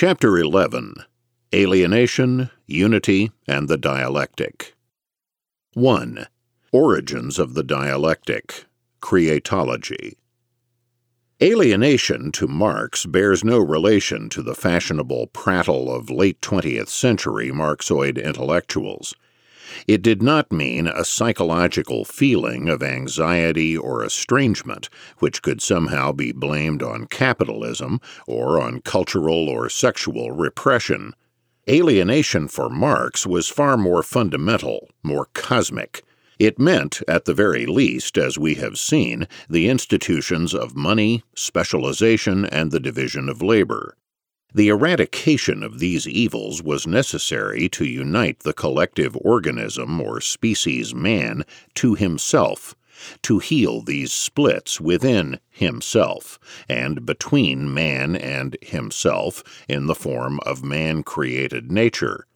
Chapter 11 Alienation, Unity, and the Dialectic. 1. Origins of the Dialectic Creatology. Alienation to Marx bears no relation to the fashionable prattle of late 20th century Marxoid intellectuals. It did not mean a psychological feeling of anxiety or estrangement, which could somehow be blamed on capitalism or on cultural or sexual repression. Alienation for Marx was far more fundamental, more cosmic. It meant, at the very least, as we have seen, the institutions of money, specialization, and the division of labor. The eradication of these evils was necessary to unite the collective organism or species man to himself, to heal these splits within himself and between man and himself in the form of man created nature.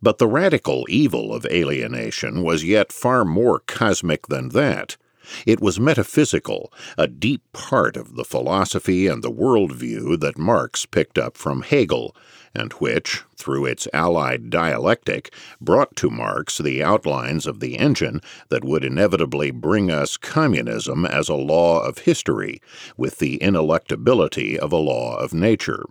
But the radical evil of alienation was yet far more cosmic than that. It was metaphysical, a deep part of the philosophy and the worldview that Marx picked up from Hegel, and which, through its allied dialectic, brought to Marx the outlines of the engine that would inevitably bring us communism as a law of history, with the ineluctability of a law of nature.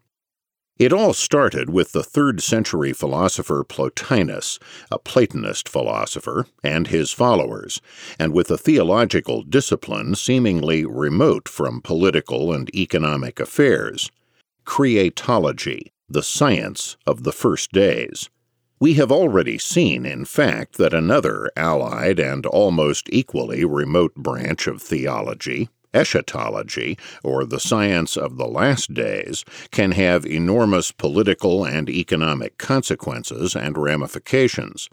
It all started with the third century philosopher Plotinus, a Platonist philosopher, and his followers, and with a theological discipline seemingly remote from political and economic affairs creatology, the science of the first days. We have already seen, in fact, that another allied and almost equally remote branch of theology, eschatology, or the science of the last days, can have enormous political and economic consequences and ramifications.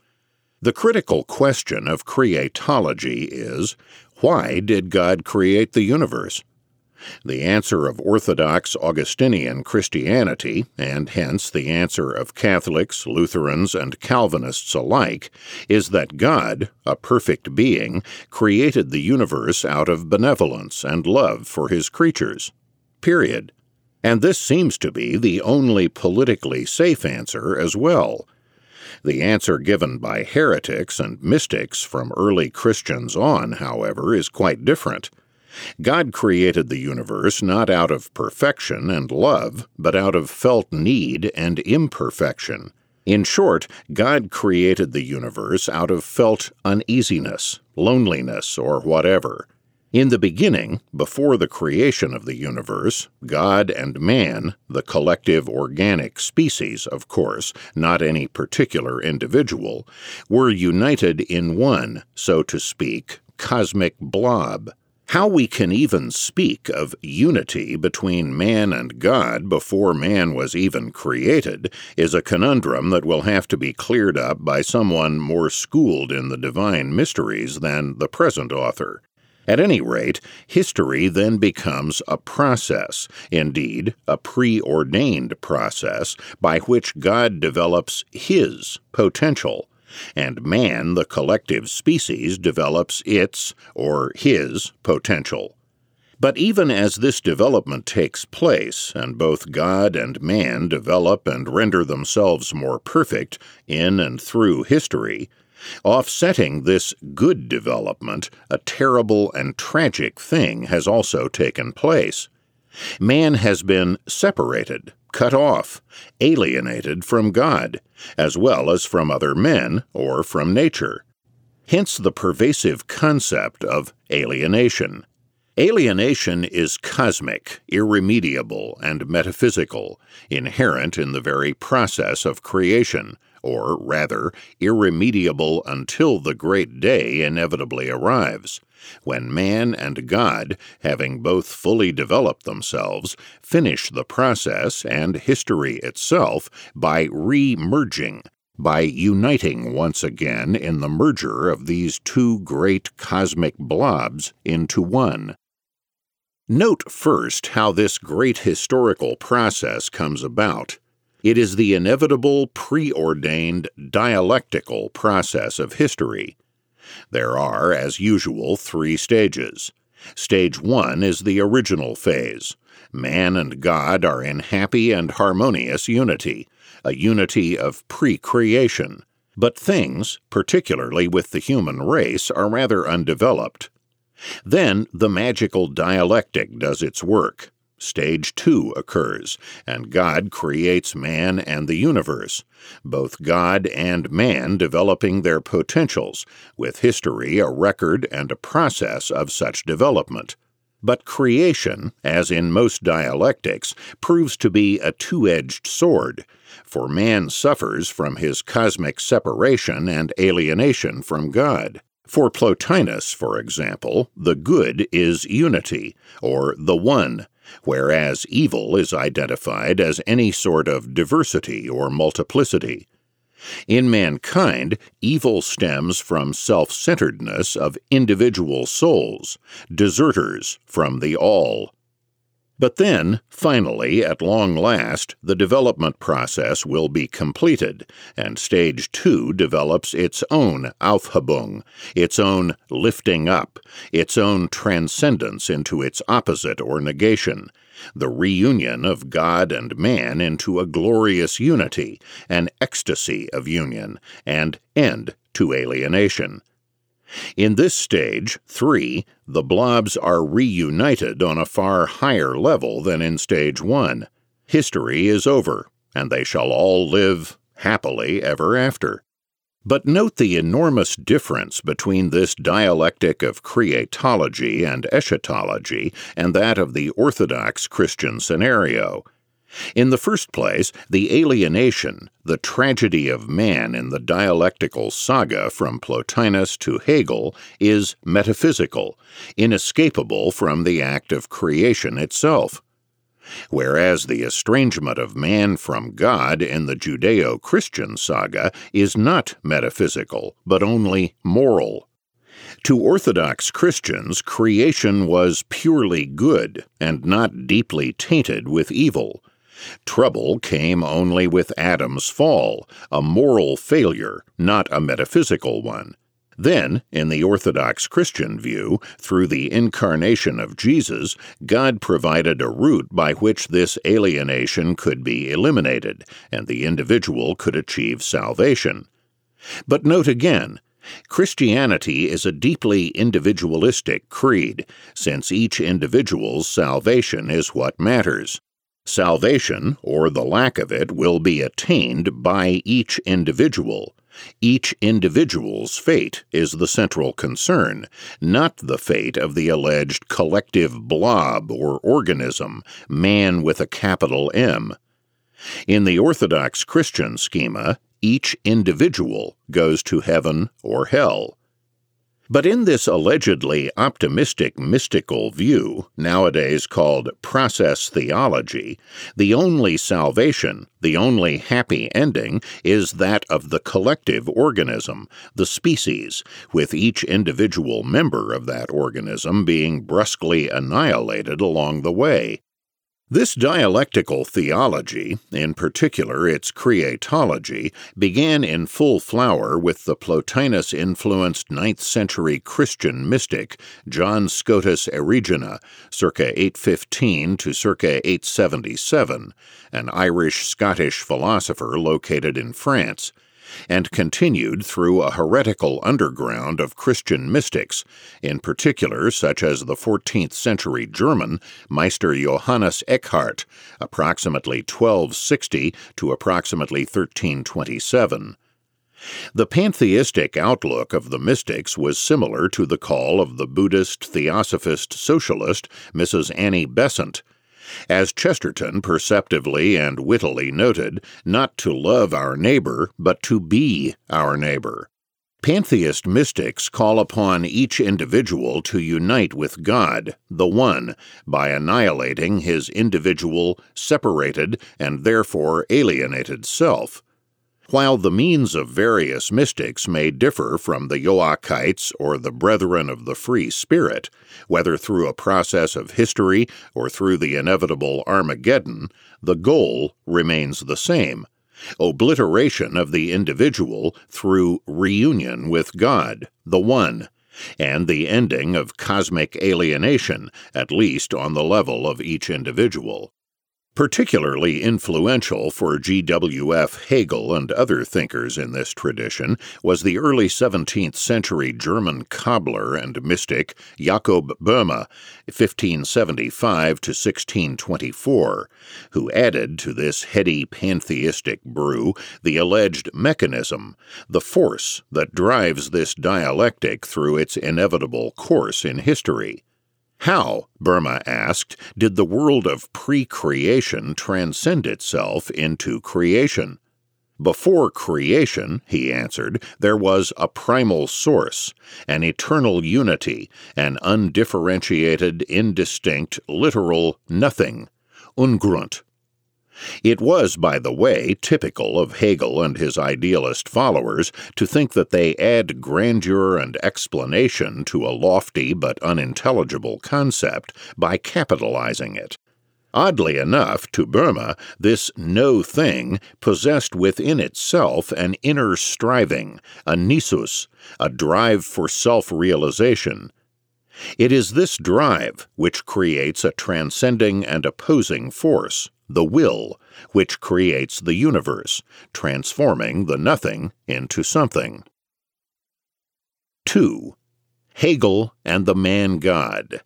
The critical question of creatology is why did God create the universe? The answer of Orthodox Augustinian Christianity, and hence the answer of Catholics, Lutherans, and Calvinists alike, is that God, a perfect being, created the universe out of benevolence and love for his creatures. Period. And this seems to be the only politically safe answer as well. The answer given by heretics and mystics from early Christians on, however, is quite different. God created the universe not out of perfection and love, but out of felt need and imperfection. In short, God created the universe out of felt uneasiness, loneliness, or whatever. In the beginning, before the creation of the universe, God and man, the collective organic species, of course, not any particular individual, were united in one, so to speak, cosmic blob. How we can even speak of unity between man and God before man was even created is a conundrum that will have to be cleared up by someone more schooled in the divine mysteries than the present author. At any rate, history then becomes a process, indeed, a preordained process, by which God develops His potential and man, the collective species, develops its, or his, potential. But even as this development takes place, and both God and man develop and render themselves more perfect in and through history, offsetting this good development, a terrible and tragic thing has also taken place. Man has been separated, cut off, alienated from God, as well as from other men or from nature. Hence the pervasive concept of alienation. Alienation is cosmic, irremediable, and metaphysical, inherent in the very process of creation, or rather, irremediable until the great day inevitably arrives, when man and God, having both fully developed themselves, finish the process and history itself by re merging, by uniting once again in the merger of these two great cosmic blobs into one. Note first how this great historical process comes about. It is the inevitable, preordained, dialectical process of history. There are, as usual, three stages. Stage one is the original phase. man and God are in happy and harmonious unity, a unity of pre creation. But things, particularly with the human race, are rather undeveloped. Then the magical dialectic does its work. Stage two occurs, and God creates man and the universe, both God and man developing their potentials, with history a record and a process of such development. But creation, as in most dialectics, proves to be a two edged sword, for man suffers from his cosmic separation and alienation from God. For Plotinus, for example, the good is unity, or the one, whereas evil is identified as any sort of diversity or multiplicity. In mankind, evil stems from self centeredness of individual souls, deserters from the all. But then, finally, at long last, the development process will be completed, and stage two develops its own Aufhebung, its own lifting up, its own transcendence into its opposite or negation, the reunion of God and man into a glorious unity, an ecstasy of union, and end to alienation. In this stage, 3, the blobs are reunited on a far higher level than in stage 1. History is over, and they shall all live happily ever after. But note the enormous difference between this dialectic of creatology and eschatology and that of the orthodox Christian scenario. In the first place, the alienation, the tragedy of man in the dialectical saga from Plotinus to Hegel, is metaphysical, inescapable from the act of creation itself. Whereas the estrangement of man from God in the Judeo Christian saga is not metaphysical, but only moral. To Orthodox Christians, creation was purely good and not deeply tainted with evil Trouble came only with Adam's fall, a moral failure, not a metaphysical one. Then, in the Orthodox Christian view, through the incarnation of Jesus, God provided a route by which this alienation could be eliminated, and the individual could achieve salvation. But note again, Christianity is a deeply individualistic creed, since each individual's salvation is what matters. Salvation, or the lack of it, will be attained by each individual. Each individual's fate is the central concern, not the fate of the alleged collective blob or organism, man with a capital M. In the Orthodox Christian schema, each individual goes to heaven or hell. But in this allegedly optimistic mystical view, nowadays called process theology, the only salvation, the only happy ending, is that of the collective organism, the species, with each individual member of that organism being brusquely annihilated along the way. This dialectical theology, in particular its creatology, began in full flower with the Plotinus influenced ninth century Christian mystic John Scotus Erigena, circa 815 to circa 877, an Irish Scottish philosopher located in France and continued through a heretical underground of Christian mystics, in particular such as the 14th century German Meister Johannes Eckhart, approximately 1260 to approximately 1327. The pantheistic outlook of the mystics was similar to the call of the Buddhist theosophist socialist Mrs. Annie Besant, as Chesterton perceptively and wittily noted, not to love our neighbor, but to be our neighbor. Pantheist mystics call upon each individual to unite with God, the One, by annihilating his individual, separated, and therefore alienated self. While the means of various mystics may differ from the Joachites or the Brethren of the Free Spirit, whether through a process of history or through the inevitable Armageddon, the goal remains the same obliteration of the individual through reunion with God, the One, and the ending of cosmic alienation, at least on the level of each individual. Particularly influential for G.W.F. Hegel and other thinkers in this tradition was the early 17th century German cobbler and mystic Jakob Boehme, 1575 to 1624, who added to this heady pantheistic brew the alleged mechanism, the force that drives this dialectic through its inevitable course in history. How, Boehme asked, did the world of pre creation transcend itself into creation? Before creation, he answered, there was a primal source, an eternal unity, an undifferentiated, indistinct, literal nothing, Ungrund. It was, by the way, typical of Hegel and his idealist followers to think that they add grandeur and explanation to a lofty but unintelligible concept by capitalizing it. Oddly enough, to Boehme, this no thing possessed within itself an inner striving, a nisus, a drive for self realization. It is this drive which creates a transcending and opposing force the will, which creates the universe, transforming the nothing into something. 2. Hegel and the Man God.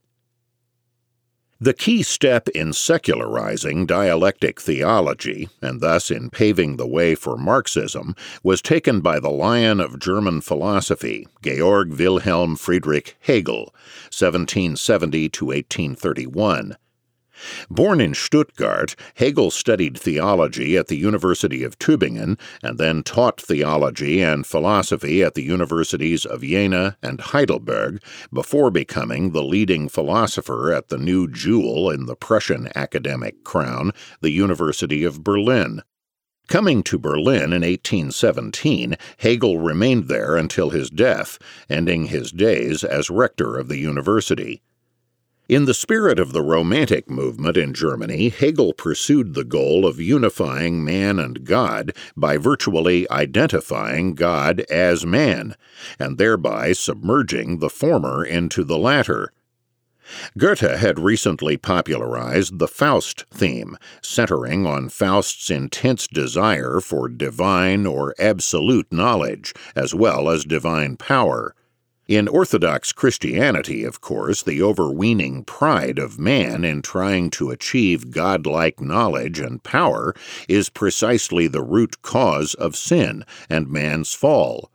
The key step in secularizing dialectic theology, and thus in paving the way for Marxism, was taken by the lion of German philosophy, Georg Wilhelm Friedrich Hegel, 1770 to 1831 Born in Stuttgart, Hegel studied theology at the University of Tübingen and then taught theology and philosophy at the universities of Jena and Heidelberg before becoming the leading philosopher at the new jewel in the Prussian academic crown, the University of Berlin. Coming to Berlin in 1817, Hegel remained there until his death, ending his days as rector of the university. In the spirit of the Romantic movement in Germany, Hegel pursued the goal of unifying man and God by virtually identifying God as man, and thereby submerging the former into the latter. Goethe had recently popularized the Faust theme, centering on Faust's intense desire for divine or absolute knowledge, as well as divine power. In Orthodox Christianity, of course, the overweening pride of man in trying to achieve godlike knowledge and power is precisely the root cause of sin and man's fall.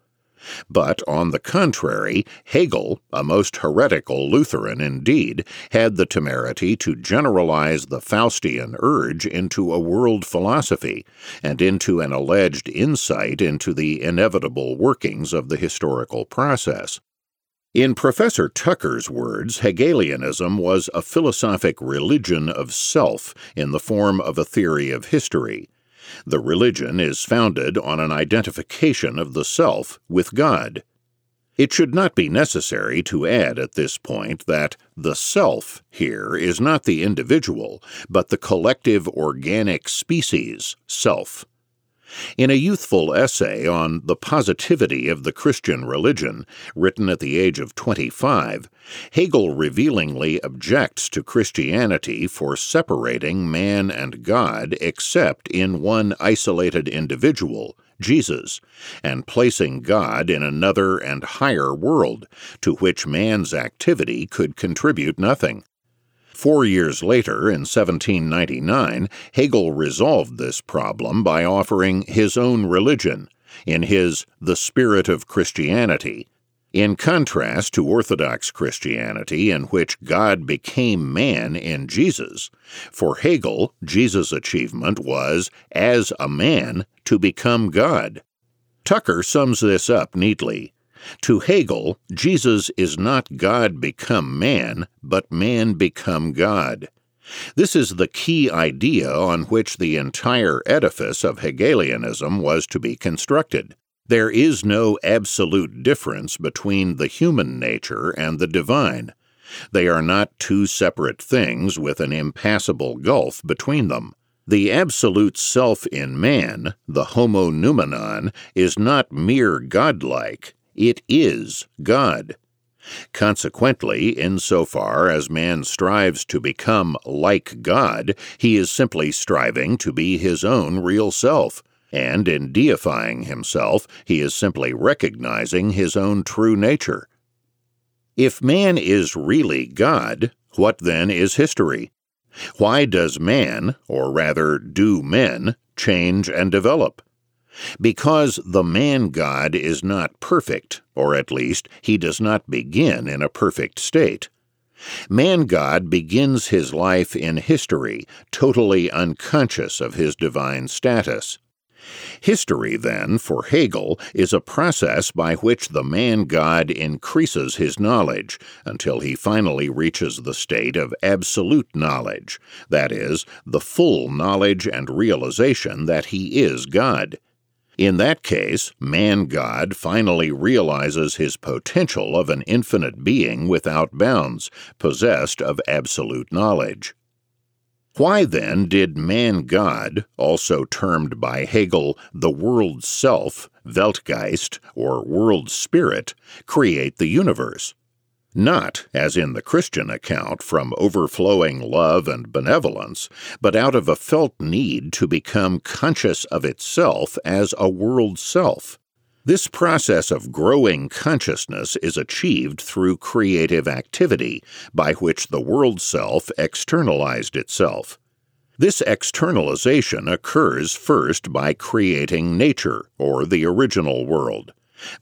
But, on the contrary, Hegel, a most heretical Lutheran indeed, had the temerity to generalize the Faustian urge into a world philosophy, and into an alleged insight into the inevitable workings of the historical process. In Professor Tucker's words, Hegelianism was a philosophic religion of self in the form of a theory of history. The religion is founded on an identification of the self with God. It should not be necessary to add at this point that the self here is not the individual, but the collective organic species, self. In a youthful essay on the positivity of the Christian religion, written at the age of 25, Hegel revealingly objects to Christianity for separating man and God except in one isolated individual, Jesus, and placing God in another and higher world, to which man's activity could contribute nothing. Four years later, in 1799, Hegel resolved this problem by offering his own religion in his The Spirit of Christianity. In contrast to Orthodox Christianity, in which God became man in Jesus, for Hegel, Jesus' achievement was, as a man, to become God. Tucker sums this up neatly. To Hegel, Jesus is not God become man, but man become God. This is the key idea on which the entire edifice of Hegelianism was to be constructed. There is no absolute difference between the human nature and the divine. They are not two separate things with an impassable gulf between them. The absolute self in man, the homo noumenon, is not mere godlike, it is God. Consequently, insofar as man strives to become like God, he is simply striving to be his own real self, and in deifying himself, he is simply recognizing his own true nature. If man is really God, what then is history? Why does man, or rather do men, change and develop? Because the man God is not perfect, or at least he does not begin in a perfect state. Man God begins his life in history, totally unconscious of his divine status. History, then, for Hegel, is a process by which the man God increases his knowledge until he finally reaches the state of absolute knowledge, that is, the full knowledge and realization that he is God. In that case, man God finally realizes his potential of an infinite being without bounds, possessed of absolute knowledge. Why then did man God, also termed by Hegel the world self, Weltgeist, or world spirit, create the universe? Not, as in the Christian account, from overflowing love and benevolence, but out of a felt need to become conscious of itself as a world self. This process of growing consciousness is achieved through creative activity, by which the world self externalized itself. This externalization occurs first by creating nature, or the original world.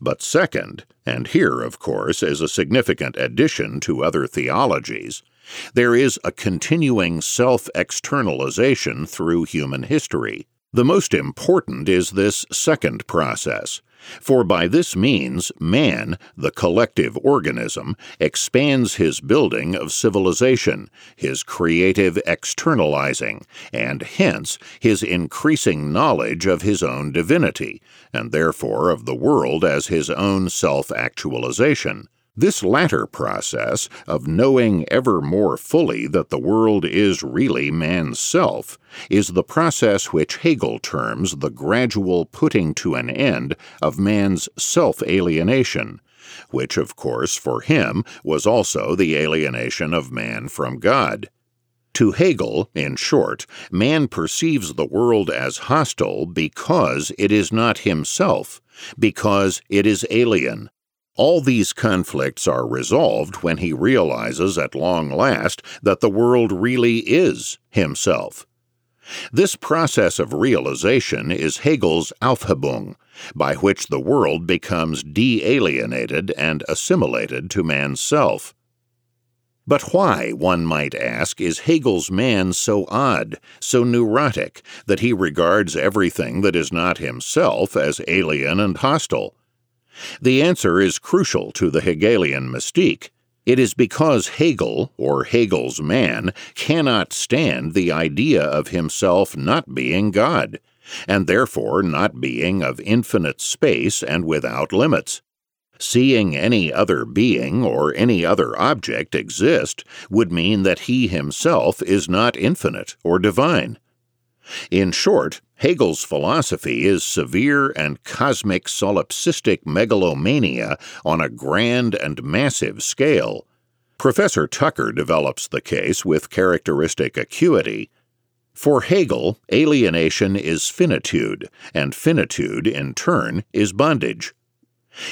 But second, and here, of course, is a significant addition to other theologies, there is a continuing self externalization through human history. The most important is this second process, for by this means man, the collective organism, expands his building of civilization, his creative externalizing, and hence his increasing knowledge of his own divinity, and therefore of the world as his own self actualization. This latter process, of knowing ever more fully that the world is really man's self, is the process which Hegel terms the gradual putting to an end of man's self alienation, which, of course, for him was also the alienation of man from God. To Hegel, in short, man perceives the world as hostile because it is not himself, because it is alien, all these conflicts are resolved when he realizes at long last that the world really is himself. This process of realization is Hegel's Aufhebung, by which the world becomes de alienated and assimilated to man's self. But why, one might ask, is Hegel's man so odd, so neurotic, that he regards everything that is not himself as alien and hostile? The answer is crucial to the Hegelian mystique. It is because Hegel, or Hegel's man, cannot stand the idea of himself not being God, and therefore not being of infinite space and without limits. Seeing any other being or any other object exist would mean that he himself is not infinite or divine. In short, Hegel's philosophy is severe and cosmic solipsistic megalomania on a grand and massive scale. Professor Tucker develops the case with characteristic acuity. For Hegel, alienation is finitude, and finitude, in turn, is bondage.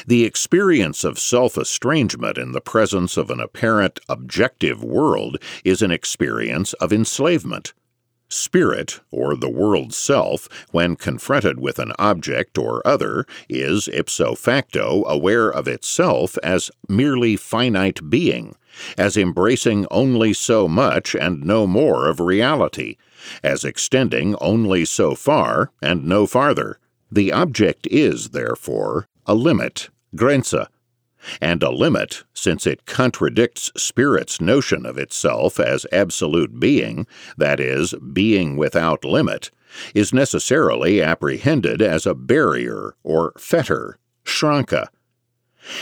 The experience of self estrangement in the presence of an apparent objective world is an experience of enslavement. Spirit, or the world self, when confronted with an object or other, is ipso facto aware of itself as merely finite being, as embracing only so much and no more of reality, as extending only so far and no farther. The object is, therefore, a limit, Grenze, and a limit, since it contradicts spirit's notion of itself as absolute being, that is, being without limit, is necessarily apprehended as a barrier or fetter, Schranke.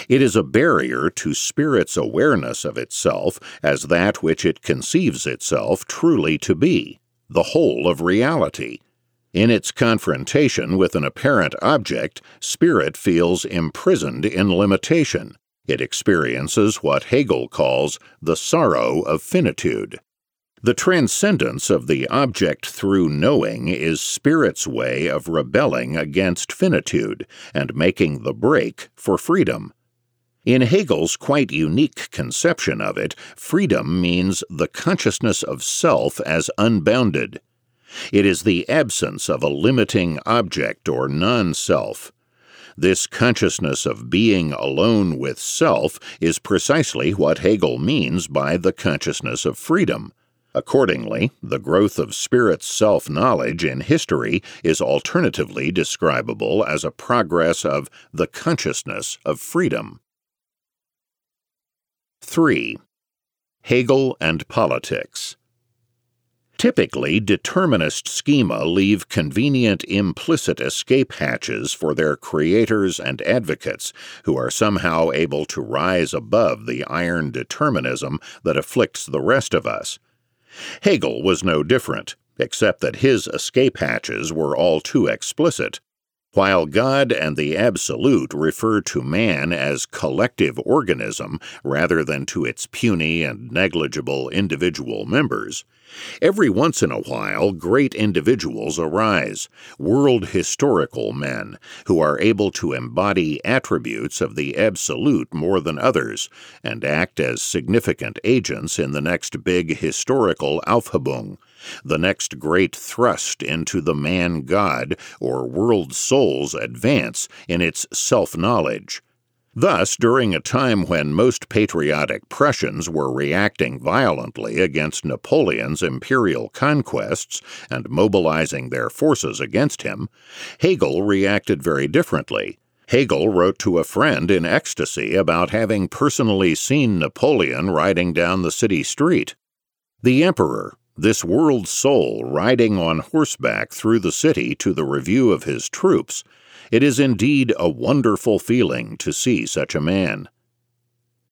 It is a barrier to spirit's awareness of itself as that which it conceives itself truly to be, the whole of reality. In its confrontation with an apparent object, spirit feels imprisoned in limitation, It experiences what Hegel calls the sorrow of finitude. The transcendence of the object through knowing is spirit's way of rebelling against finitude and making the break for freedom. In Hegel's quite unique conception of it, freedom means the consciousness of self as unbounded. It is the absence of a limiting object or non self. This consciousness of being alone with self is precisely what Hegel means by the consciousness of freedom. Accordingly, the growth of spirit's self knowledge in history is alternatively describable as a progress of the consciousness of freedom. 3. Hegel and Politics Typically, determinist schema leave convenient implicit escape hatches for their creators and advocates who are somehow able to rise above the iron determinism that afflicts the rest of us. Hegel was no different, except that his escape hatches were all too explicit. While God and the Absolute refer to man as collective organism rather than to its puny and negligible individual members, every once in a while great individuals arise, world historical men, who are able to embody attributes of the Absolute more than others, and act as significant agents in the next big historical Aufhebung the next great thrust into the man God or world soul's advance in its self knowledge. Thus, during a time when most patriotic Prussians were reacting violently against Napoleon's imperial conquests and mobilizing their forces against him, Hegel reacted very differently. Hegel wrote to a friend in ecstasy about having personally seen Napoleon riding down the city street. The emperor, this world soul riding on horseback through the city to the review of his troops, it is indeed a wonderful feeling to see such a man.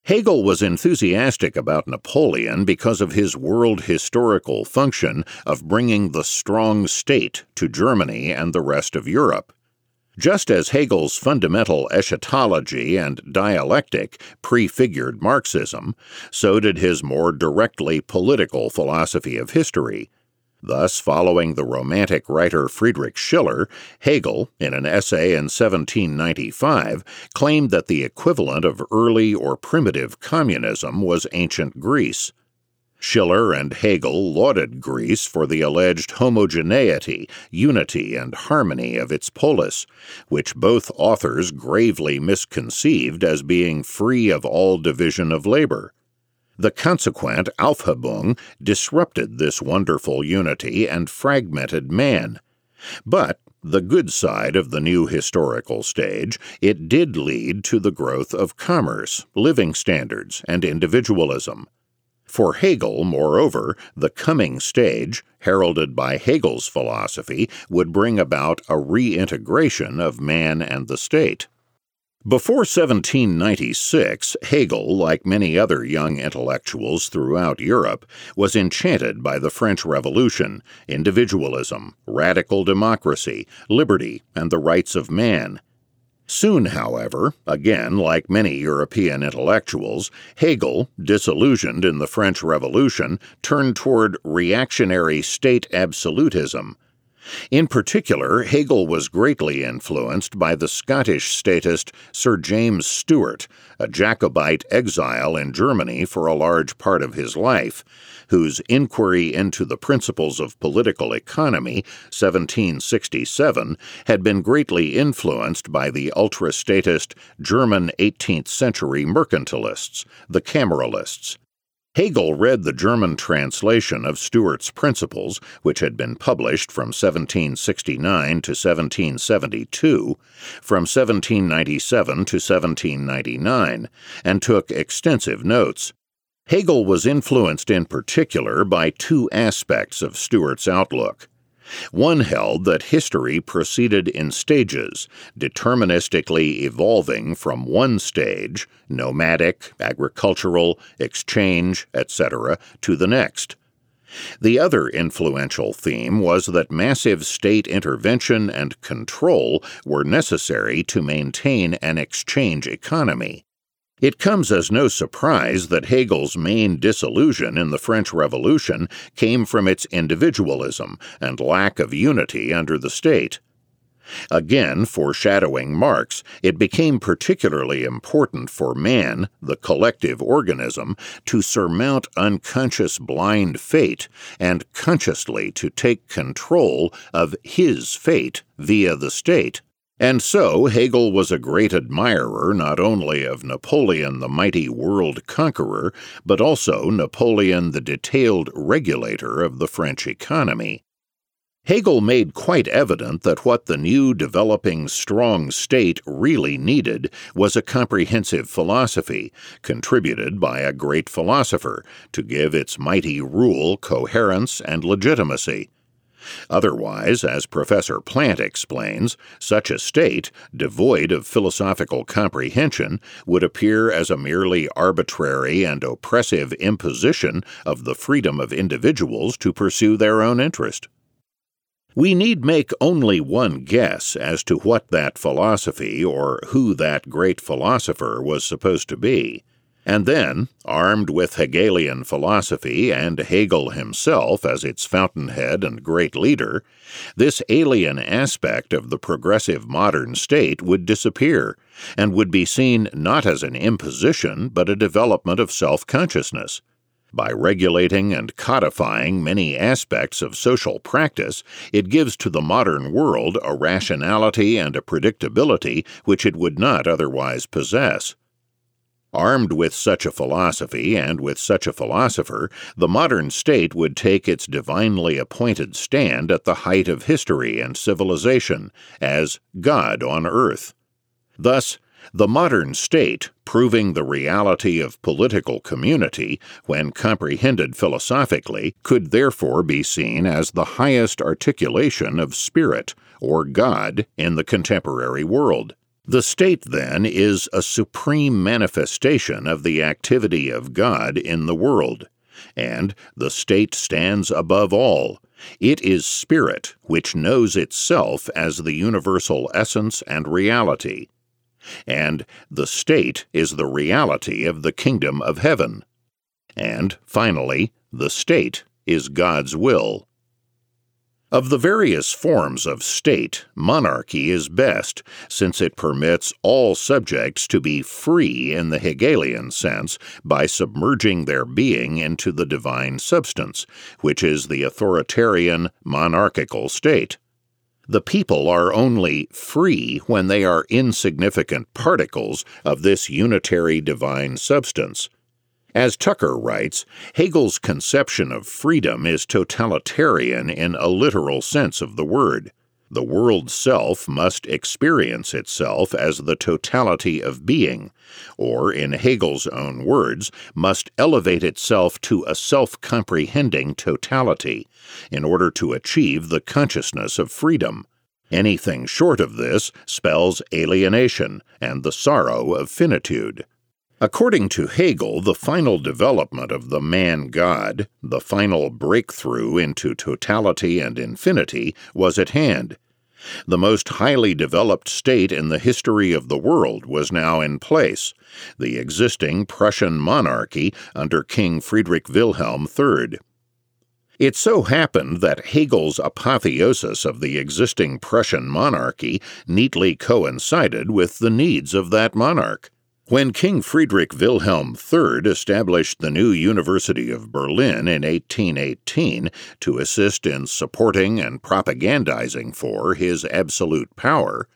Hegel was enthusiastic about Napoleon because of his world historical function of bringing the strong state to Germany and the rest of Europe. Just as Hegel's fundamental eschatology and dialectic prefigured Marxism, so did his more directly political philosophy of history. Thus, following the Romantic writer Friedrich Schiller, Hegel, in an essay in 1795, claimed that the equivalent of early or primitive communism was ancient Greece. Schiller and Hegel lauded Greece for the alleged homogeneity, unity, and harmony of its polis, which both authors gravely misconceived as being free of all division of labor. The consequent Aufhebung disrupted this wonderful unity and fragmented man. But, the good side of the new historical stage, it did lead to the growth of commerce, living standards, and individualism. For Hegel, moreover, the coming stage, heralded by Hegel's philosophy, would bring about a reintegration of man and the state. Before 1796, Hegel, like many other young intellectuals throughout Europe, was enchanted by the French Revolution, individualism, radical democracy, liberty, and the rights of man. Soon, however, again like many European intellectuals, Hegel, disillusioned in the French Revolution, turned toward reactionary state absolutism. In particular, Hegel was greatly influenced by the Scottish statist Sir James Steuart, a Jacobite exile in Germany for a large part of his life, whose Inquiry into the Principles of Political Economy, 1767, had been greatly influenced by the ultra statist German 18th century mercantilists, the Cameralists. Hegel read the German translation of Steuart's Principles, which had been published from 1769 to 1772, from 1797 to 1799, and took extensive notes. Hegel was influenced in particular by two aspects of Steuart's outlook. One held that history proceeded in stages, deterministically evolving from one stage, nomadic, agricultural, exchange, etc., to the next. The other influential theme was that massive state intervention and control were necessary to maintain an exchange economy. It comes as no surprise that Hegel's main disillusion in the French Revolution came from its individualism and lack of unity under the state. Again, foreshadowing Marx, it became particularly important for man, the collective organism, to surmount unconscious blind fate and consciously to take control of his fate via the state. And so Hegel was a great admirer not only of Napoleon the mighty world conqueror, but also Napoleon the detailed regulator of the French economy. Hegel made quite evident that what the new developing strong state really needed was a comprehensive philosophy, contributed by a great philosopher, to give its mighty rule coherence and legitimacy. Otherwise, as Professor Plant explains, such a state, devoid of philosophical comprehension, would appear as a merely arbitrary and oppressive imposition of the freedom of individuals to pursue their own interest. We need make only one guess as to what that philosophy or who that great philosopher was supposed to be. And then, armed with Hegelian philosophy and Hegel himself as its fountainhead and great leader, this alien aspect of the progressive modern state would disappear, and would be seen not as an imposition but a development of self consciousness. By regulating and codifying many aspects of social practice, it gives to the modern world a rationality and a predictability which it would not otherwise possess. Armed with such a philosophy and with such a philosopher, the modern state would take its divinely appointed stand at the height of history and civilization, as God on earth. Thus, the modern state, proving the reality of political community when comprehended philosophically, could therefore be seen as the highest articulation of spirit, or God, in the contemporary world. The state, then, is a supreme manifestation of the activity of God in the world, and the state stands above all. It is spirit, which knows itself as the universal essence and reality. And the state is the reality of the kingdom of heaven. And, finally, the state is God's will. Of the various forms of state, monarchy is best, since it permits all subjects to be free in the Hegelian sense by submerging their being into the divine substance, which is the authoritarian, monarchical state. The people are only free when they are insignificant particles of this unitary divine substance. As Tucker writes, Hegel's conception of freedom is totalitarian in a literal sense of the word. The world self must experience itself as the totality of being, or, in Hegel's own words, must elevate itself to a self comprehending totality, in order to achieve the consciousness of freedom. Anything short of this spells alienation and the sorrow of finitude. According to Hegel, the final development of the man God, the final breakthrough into totality and infinity, was at hand. The most highly developed state in the history of the world was now in place the existing Prussian monarchy under King Friedrich Wilhelm III. It so happened that Hegel's apotheosis of the existing Prussian monarchy neatly coincided with the needs of that monarch. When King Friedrich Wilhelm III established the new University of Berlin in 1818 to assist in supporting and propagandizing for his absolute power,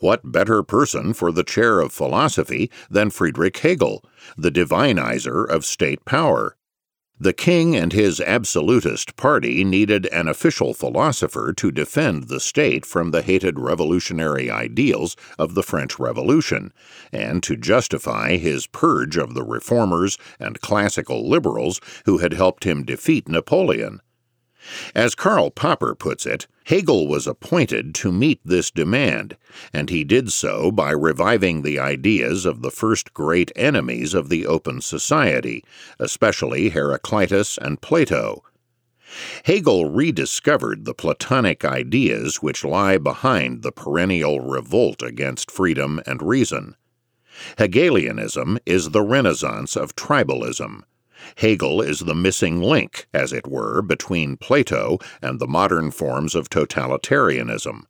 what better person for the chair of philosophy than Friedrich Hegel, the divinizer of state power? The king and his absolutist party needed an official philosopher to defend the state from the hated revolutionary ideals of the French Revolution, and to justify his purge of the reformers and classical liberals who had helped him defeat Napoleon. As Karl Popper puts it, Hegel was appointed to meet this demand, and he did so by reviving the ideas of the first great enemies of the open society, especially Heraclitus and Plato. Hegel rediscovered the Platonic ideas which lie behind the perennial revolt against freedom and reason. Hegelianism is the renaissance of tribalism. Hegel is the missing link, as it were, between Plato and the modern forms of totalitarianism.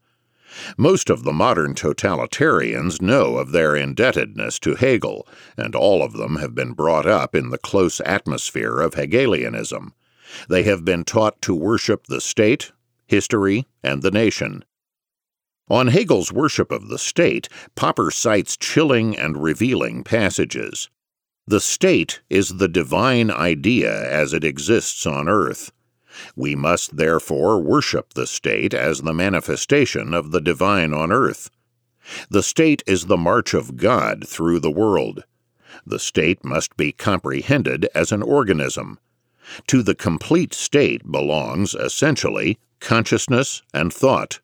Most of the modern totalitarians know of their indebtedness to Hegel, and all of them have been brought up in the close atmosphere of Hegelianism. They have been taught to worship the state, history, and the nation. On Hegel's worship of the state, Popper cites chilling and revealing passages. The state is the divine idea as it exists on earth. We must therefore worship the state as the manifestation of the divine on earth. The state is the march of God through the world. The state must be comprehended as an organism. To the complete state belongs, essentially, consciousness and thought.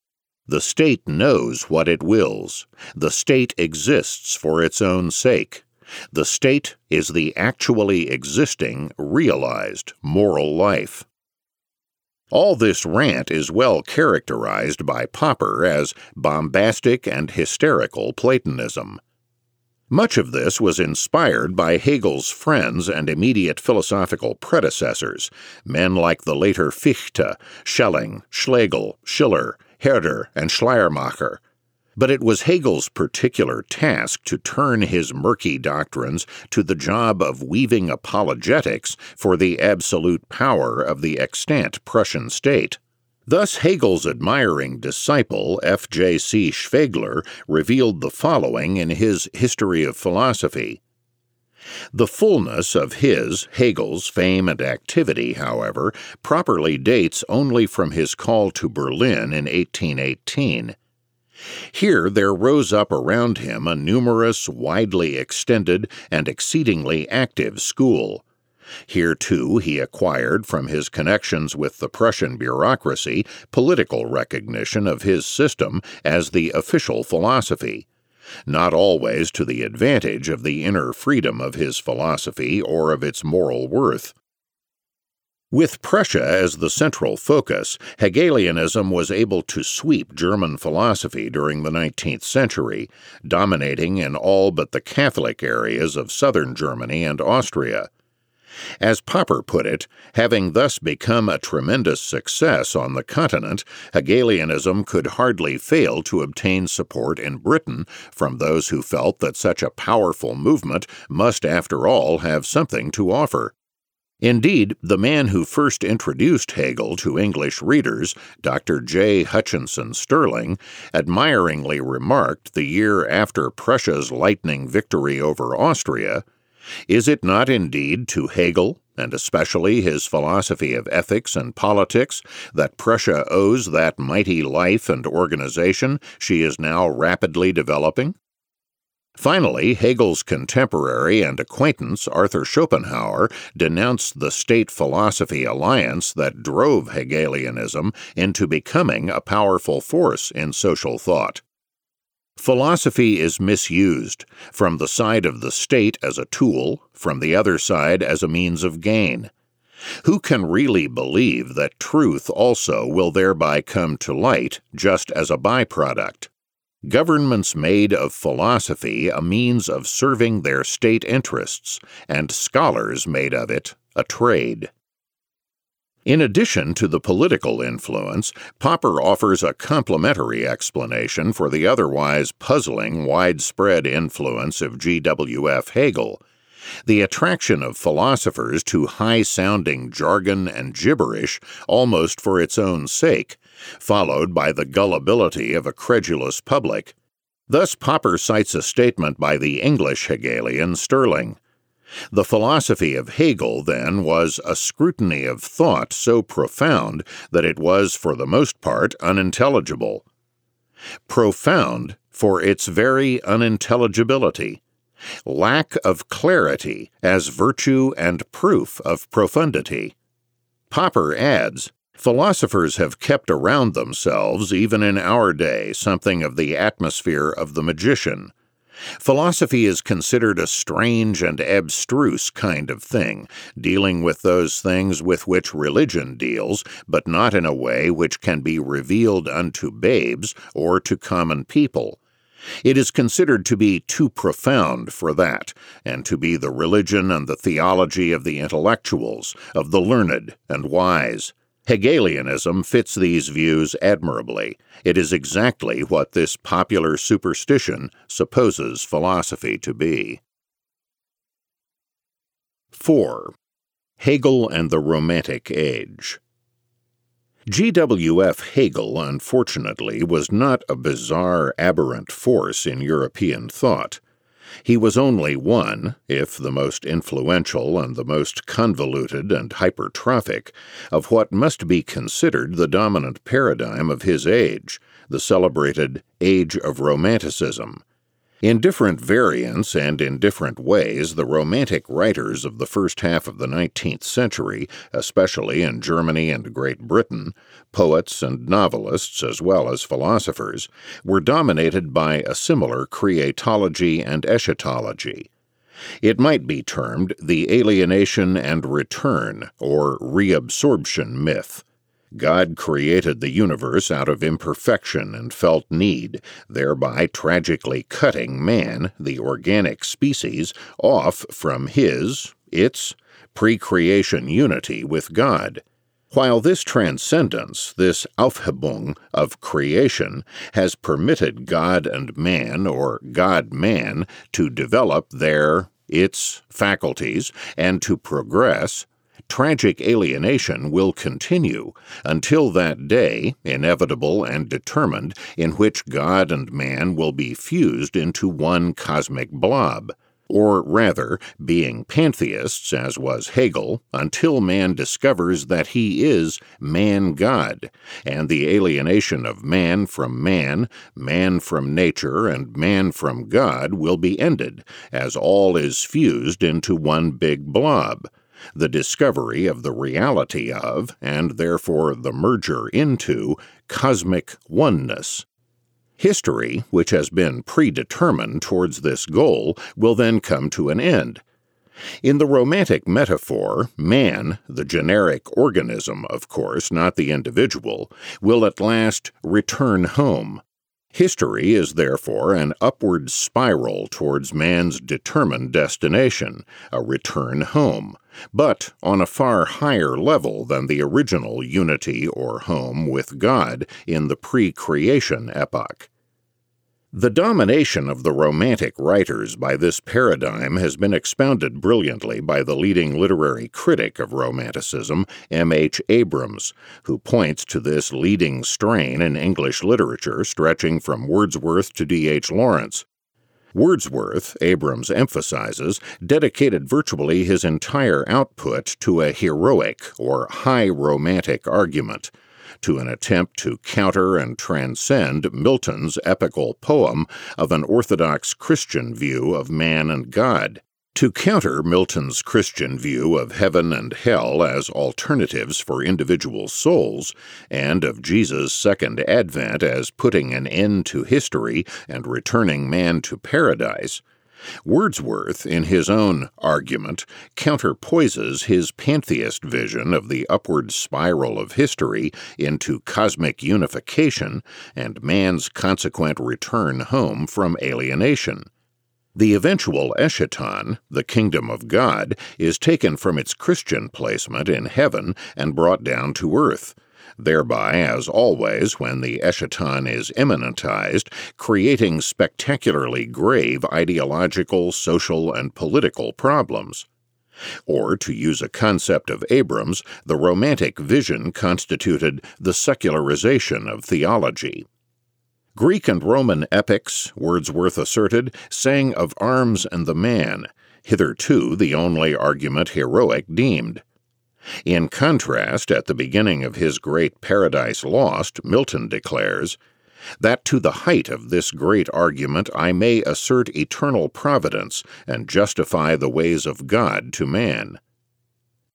The state knows what it wills. The state exists for its own sake. The state is the actually existing, realized moral life. All this rant is well characterized by Popper as bombastic and hysterical Platonism. Much of this was inspired by Hegel's friends and immediate philosophical predecessors, men like the later Fichte, Schelling, Schlegel, Schiller, Herder, and Schleiermacher, but it was Hegel's particular task to turn his murky doctrines to the job of weaving apologetics for the absolute power of the extant Prussian state. Thus, Hegel's admiring disciple, F.J.C. Schwegler, revealed the following in his History of Philosophy. The fullness of his, Hegel's, fame and activity, however, properly dates only from his call to Berlin in 1818. Here there rose up around him a numerous, widely extended, and exceedingly active school. Here, too, he acquired, from his connections with the Prussian bureaucracy, political recognition of his system as the official philosophy not always to the advantage of the inner freedom of his philosophy or of its moral worth. With Prussia as the central focus, Hegelianism was able to sweep German philosophy during the 19th century, dominating in all but the Catholic areas of southern Germany and Austria. As Popper put it, having thus become a tremendous success on the continent, Hegelianism could hardly fail to obtain support in Britain from those who felt that such a powerful movement must, after all, have something to offer. Indeed, the man who first introduced Hegel to English readers, Dr. J. Hutchinson Stirling, admiringly remarked the year after Prussia's lightning victory over Austria Is it not indeed to Hegel, and especially his philosophy of ethics and politics, that Prussia owes that mighty life and organization she is now rapidly developing? Finally, Hegel's contemporary and acquaintance Arthur Schopenhauer denounced the state philosophy alliance that drove Hegelianism into becoming a powerful force in social thought. Philosophy is misused, from the side of the state as a tool, from the other side as a means of gain. Who can really believe that truth also will thereby come to light just as a byproduct? Governments made of philosophy a means of serving their state interests, and scholars made of it a trade. In addition to the political influence, Popper offers a complementary explanation for the otherwise puzzling widespread influence of G.W.F. Hegel. The attraction of philosophers to high sounding jargon and gibberish almost for its own sake followed by the gullibility of a credulous public. Thus, Popper cites a statement by the English Hegelian Stirling. The philosophy of Hegel, then, was a scrutiny of thought so profound that it was, for the most part, unintelligible. Profound for its very unintelligibility. Lack of clarity as virtue and proof of profundity. Popper adds Philosophers have kept around themselves, even in our day, something of the atmosphere of the magician. Philosophy is considered a strange and abstruse kind of thing, dealing with those things with which religion deals, but not in a way which can be revealed unto babes or to common people. It is considered to be too profound for that, and to be the religion and the theology of the intellectuals, of the learned and wise. Hegelianism fits these views admirably. It is exactly what this popular superstition supposes philosophy to be. 4. Hegel and the Romantic Age. G.W.F. Hegel, unfortunately, was not a bizarre, aberrant force in European thought. He was only one, if the most influential and the most convoluted and hypertrophic, of what must be considered the dominant paradigm of his age, the celebrated Age of Romanticism, in different variants and in different ways, the Romantic writers of the first half of the 19th century, especially in Germany and Great Britain, poets and novelists as well as philosophers, were dominated by a similar creatology and eschatology. It might be termed the alienation and return, or reabsorption myth. God created the universe out of imperfection and felt need, thereby tragically cutting man, the organic species, off from his, its, pre creation unity with God. While this transcendence, this Aufhebung of creation, has permitted God and man, or God man, to develop their, its, faculties and to progress, tragic alienation will continue until that day, inevitable and determined, in which God and man will be fused into one cosmic blob. Or rather, being pantheists, as was Hegel, until man discovers that he is man God, and the alienation of man from man, man from nature, and man from God will be ended, as all is fused into one big blob the discovery of the reality of, and therefore the merger into, cosmic oneness. History, which has been predetermined towards this goal, will then come to an end. In the Romantic metaphor, man, the generic organism, of course, not the individual, will at last return home, History is therefore an upward spiral towards man's determined destination, a return home, but on a far higher level than the original unity or home with God in the pre creation epoch. The domination of the Romantic writers by this paradigm has been expounded brilliantly by the leading literary critic of Romanticism, M. H. Abrams, who points to this leading strain in English literature stretching from Wordsworth to D. H. Lawrence. Wordsworth, Abrams emphasizes, dedicated virtually his entire output to a heroic or high romantic argument to an attempt to counter and transcend Milton's epical poem of an Orthodox Christian view of man and God. To counter Milton's Christian view of heaven and hell as alternatives for individual souls, and of Jesus' second advent as putting an end to history and returning man to paradise, Wordsworth, in his own argument, counterpoises his pantheist vision of the upward spiral of history into cosmic unification and man's consequent return home from alienation. The eventual eschaton, the kingdom of God, is taken from its Christian placement in heaven and brought down to earth thereby, as always when the eschaton is immanentized, creating spectacularly grave ideological, social, and political problems. Or, to use a concept of Abrams, the Romantic vision constituted the secularization of theology. Greek and Roman epics, Wordsworth asserted, sang of arms and the man, hitherto the only argument heroic deemed. In contrast, at the beginning of his great Paradise Lost, Milton declares, that to the height of this great argument I may assert eternal providence and justify the ways of God to man.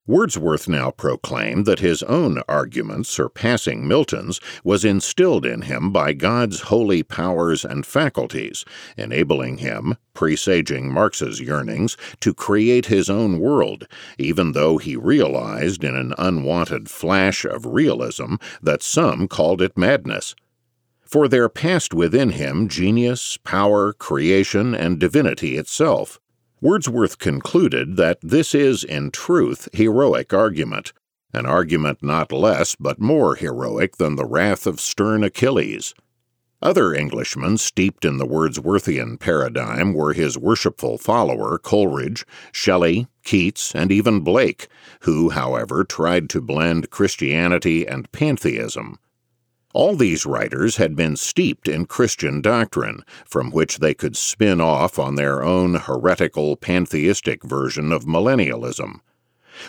Wordsworth now proclaimed that his own argument, surpassing Milton's, was instilled in him by God's holy powers and faculties, enabling him, presaging Marx's yearnings, to create his own world, even though he realized in an unwanted flash of realism that some called it madness. for there passed within him genius, power, creation, and divinity itself. Wordsworth concluded that this is, in truth, heroic argument, an argument not less but more heroic than the wrath of stern Achilles. Other Englishmen steeped in the Wordsworthian paradigm were his worshipful follower Coleridge, Shelley, Keats, and even Blake, who, however, tried to blend Christianity and pantheism. All these writers had been steeped in Christian doctrine, from which they could spin off on their own heretical pantheistic version of millennialism.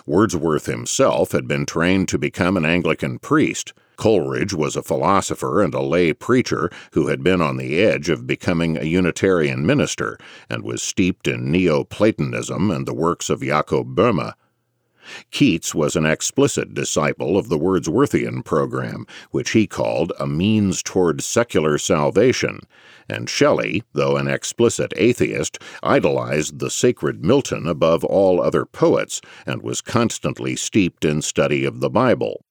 Wordsworth himself had been trained to become an Anglican priest. Coleridge was a philosopher and a lay preacher who had been on the edge of becoming a Unitarian minister and was steeped in Neo-Platonism and the works of Jacob Boehme. Keats was an explicit disciple of the Wordsworthian program, which he called a means toward secular salvation, and Shelley, though an explicit atheist, idolized the sacred Milton above all other poets and was constantly steeped in study of the Bible.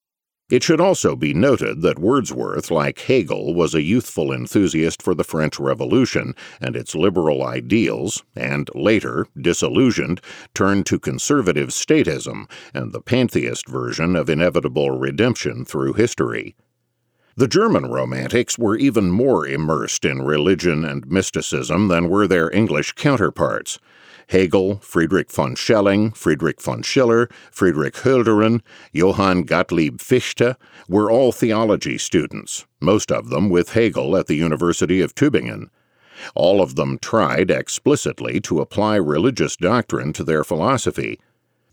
It should also be noted that Wordsworth, like Hegel, was a youthful enthusiast for the French Revolution and its liberal ideals, and later, disillusioned, turned to conservative statism and the pantheist version of inevitable redemption through history. The German Romantics were even more immersed in religion and mysticism than were their English counterparts. Hegel, Friedrich von Schelling, Friedrich von Schiller, Friedrich Hölderlin, Johann Gottlieb Fichte were all theology students, most of them with Hegel at the University of Tübingen. All of them tried explicitly to apply religious doctrine to their philosophy.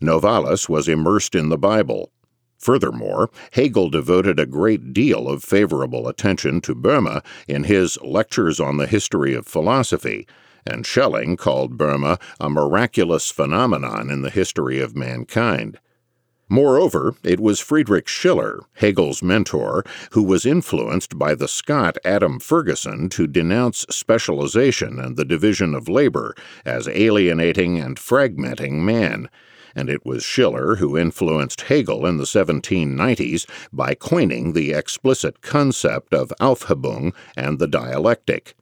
Novalis was immersed in the Bible. Furthermore, Hegel devoted a great deal of favorable attention to Boehme in his Lectures on the History of Philosophy, and Schelling called Boehme a miraculous phenomenon in the history of mankind. Moreover, it was Friedrich Schiller, Hegel's mentor, who was influenced by the Scot Adam Ferguson to denounce specialization and the division of labor as alienating and fragmenting man, and it was Schiller who influenced Hegel in the 1790s by coining the explicit concept of Aufhebung and the dialectic.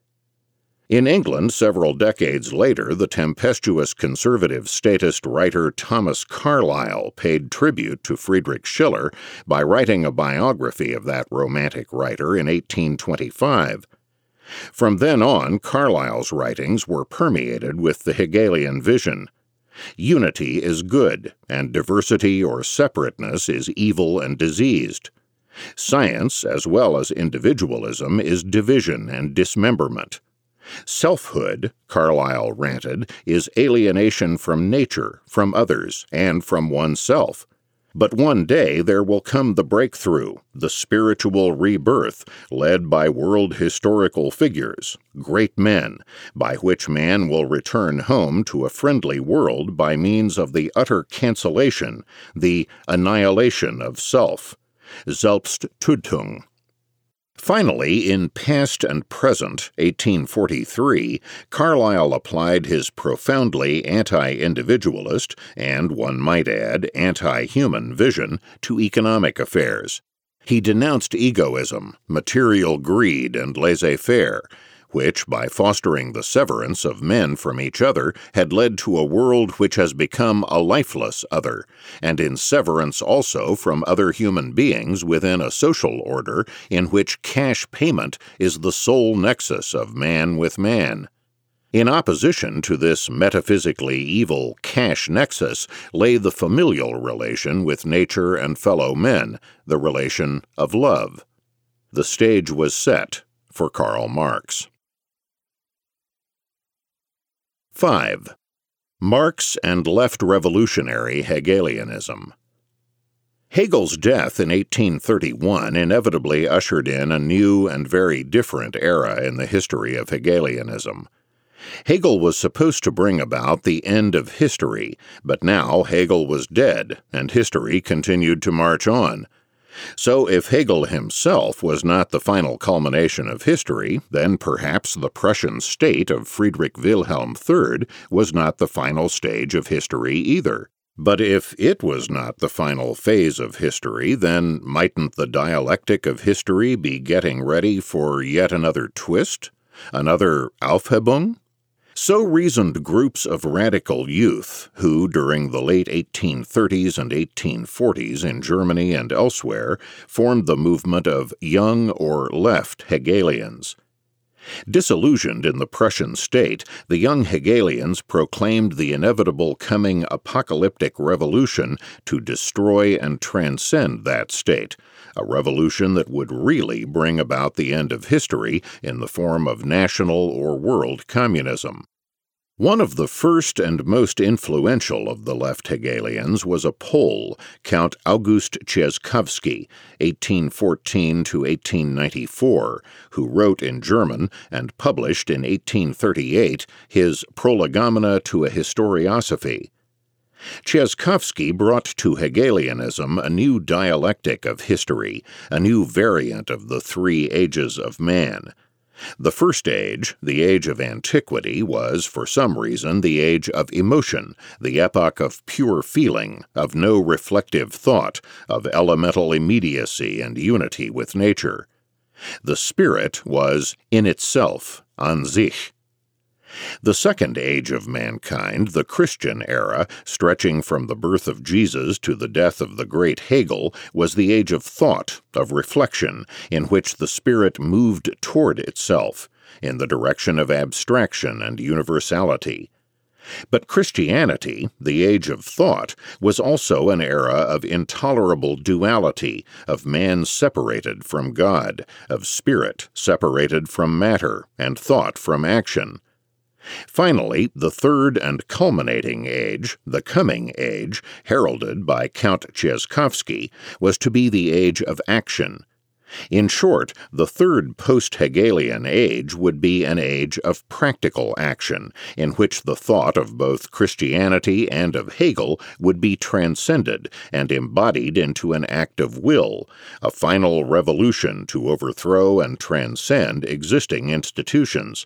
In England, several decades later, the tempestuous conservative statist writer Thomas Carlyle paid tribute to Friedrich Schiller by writing a biography of that romantic writer in 1825. From then on, Carlyle's writings were permeated with the Hegelian vision. Unity is good, and diversity or separateness is evil and diseased. Science, as well as individualism, is division and dismemberment. Selfhood, Carlyle ranted, is alienation from nature, from others, and from oneself. But one day there will come the breakthrough, the spiritual rebirth, led by world historical figures, great men, by which man will return home to a friendly world by means of the utter cancellation, the annihilation of self. Selbsttötung. Finally, in Past and Present, 1843, Carlyle applied his profoundly anti individualist and, one might add, anti human vision to economic affairs. He denounced egoism, material greed, and laissez faire, which, by fostering the severance of men from each other, had led to a world which has become a lifeless other, and in severance also from other human beings within a social order in which cash payment is the sole nexus of man with man. In opposition to this metaphysically evil cash nexus lay the familial relation with nature and fellow men, the relation of love. The stage was set for Karl Marx. 5. Marx and left revolutionary Hegelianism. Hegel's death in 1831 inevitably ushered in a new and very different era in the history of Hegelianism. Hegel was supposed to bring about the end of history, but now Hegel was dead, and history continued to march on. So, if Hegel himself was not the final culmination of history, then perhaps the Prussian state of Friedrich Wilhelm III was not the final stage of history either. But if it was not the final phase of history, then mightn't the dialectic of history be getting ready for yet another twist? Another Aufhebung? So reasoned groups of radical youth who, during the late 1830s and 1840s in Germany and elsewhere, formed the movement of young or left Hegelians. Disillusioned in the Prussian state, the young Hegelians proclaimed the inevitable coming apocalyptic revolution to destroy and transcend that state, a revolution that would really bring about the end of history in the form of national or world communism. One of the first and most influential of the left Hegelians was a Pole, Count August Cieszkowski, 1814 to 1894, who wrote in German and published in 1838 his Prolegomena to a Historiosophy. Cieszkowski brought to Hegelianism a new dialectic of history, a new variant of the three ages of man. The first age, the age of antiquity, was, for some reason, the age of emotion, the epoch of pure feeling, of no reflective thought, of elemental immediacy and unity with nature. The spirit was in itself, an sich. The second age of mankind, the Christian era, stretching from the birth of Jesus to the death of the great Hegel, was the age of thought, of reflection, in which the spirit moved toward itself, in the direction of abstraction and universality. But Christianity, the age of thought, was also an era of intolerable duality, of man separated from God, of spirit separated from matter, and thought from action Finally, the third and culminating age, the coming age, heralded by Count Cieszkowski, was to be the age of action. In short, the third post Hegelian age would be an age of practical action, in which the thought of both Christianity and of Hegel would be transcended and embodied into an act of will, a final revolution to overthrow and transcend existing institutions.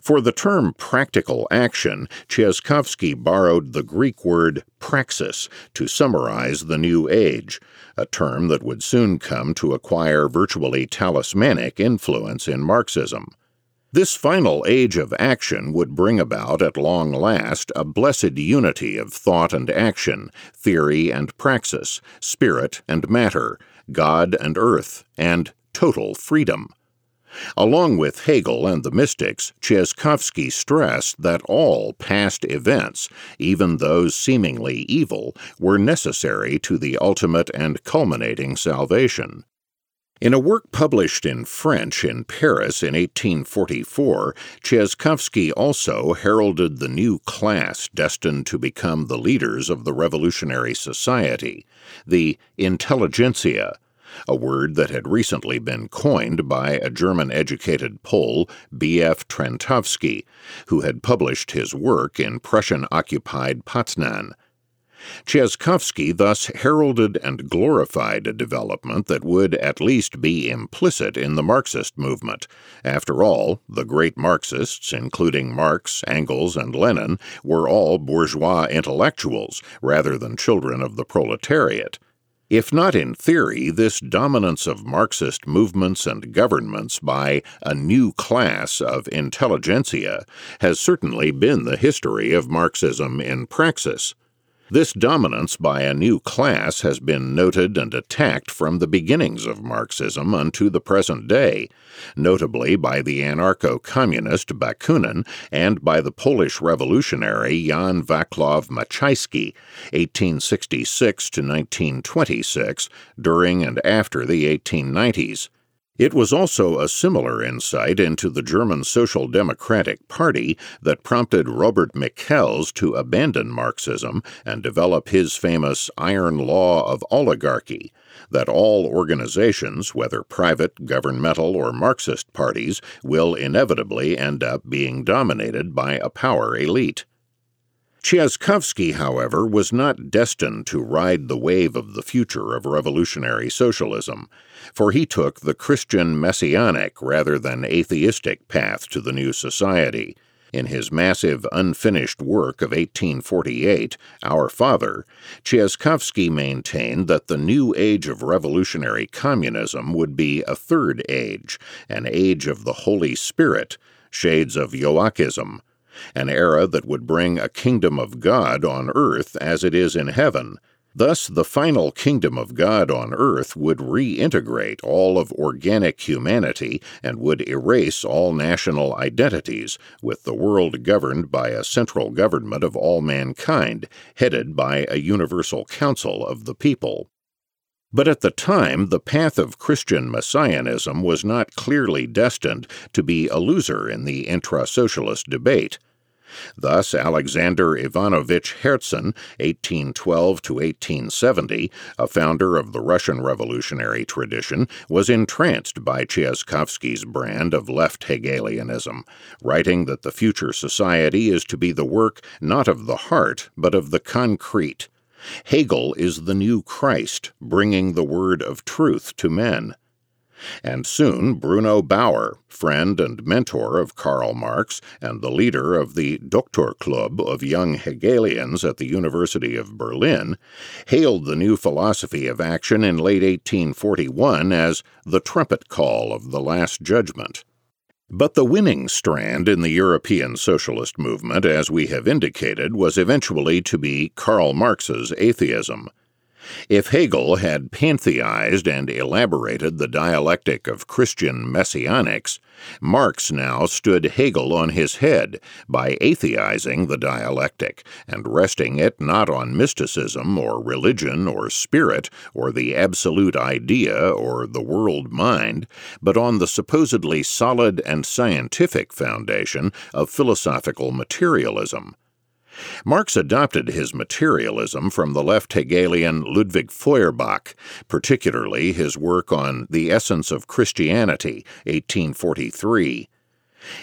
For the term practical action, Cieszkowski borrowed the Greek word praxis to summarize the New Age, a term that would soon come to acquire virtually talismanic influence in Marxism. This final age of action would bring about, at long last, a blessed unity of thought and action, theory and praxis, spirit and matter, God and earth, and total freedom. Along with Hegel and the mystics, Cieszkowski stressed that all past events, even those seemingly evil, were necessary to the ultimate and culminating salvation. In a work published in French in Paris in 1844, Cieszkowski also heralded the new class destined to become the leaders of the revolutionary society, the intelligentsia, a word that had recently been coined by a German educated Pole, B.F. Trentowski, who had published his work in Prussian occupied Poznan. Cieszkowski thus heralded and glorified a development that would at least be implicit in the Marxist movement. After all, the great Marxists, including Marx, Engels, and Lenin, were all bourgeois intellectuals rather than children of the proletariat. If not in theory, this dominance of Marxist movements and governments by a new class of intelligentsia has certainly been the history of Marxism in praxis. This dominance by a new class has been noted and attacked from the beginnings of Marxism unto the present day, notably by the anarcho communist Bakunin and by the Polish revolutionary Jan Vaclav Machajski, 1866 to 1926, during and after the 1890s. It was also a similar insight into the German Social Democratic Party that prompted Robert Michels to abandon Marxism and develop his famous iron law of oligarchy that all organizations, whether private, governmental, or Marxist parties, will inevitably end up being dominated by a power elite. Cieszkowski, however, was not destined to ride the wave of the future of revolutionary socialism, for he took the Christian messianic rather than atheistic path to the new society. In his massive unfinished work of 1848, Our Father, Cieszkowski maintained that the new age of revolutionary communism would be a third age, an age of the Holy Spirit, shades of Joachism, an era that would bring a kingdom of God on earth as it is in heaven. Thus, the final kingdom of God on earth would reintegrate all of organic humanity and would erase all national identities, with the world governed by a central government of all mankind, headed by a universal council of the people. But at the time, the path of Christian messianism was not clearly destined to be a loser in the intra socialist debate. Thus, Alexander Ivanovich Herzen, 1812 to 1870, a founder of the Russian revolutionary tradition, was entranced by Cieszkowski's brand of left Hegelianism, writing that the future society is to be the work not of the heart, but of the concrete. Hegel is the new Christ, bringing the word of truth to men. And soon Bruno Bauer, friend and mentor of Karl Marx and the leader of the Doktorklub of young Hegelians at the University of Berlin, hailed the new philosophy of action in late 1841 as the trumpet call of the Last Judgment. But the winning strand in the European socialist movement, as we have indicated, was eventually to be Karl Marx's atheism. If Hegel had pantheized and elaborated the dialectic of Christian messianics, Marx now stood Hegel on his head by atheizing the dialectic and resting it not on mysticism or religion or spirit or the absolute idea or the world mind, but on the supposedly solid and scientific foundation of philosophical materialism. Marx adopted his materialism from the left Hegelian Ludwig Feuerbach, particularly his work on The Essence of Christianity, 1843.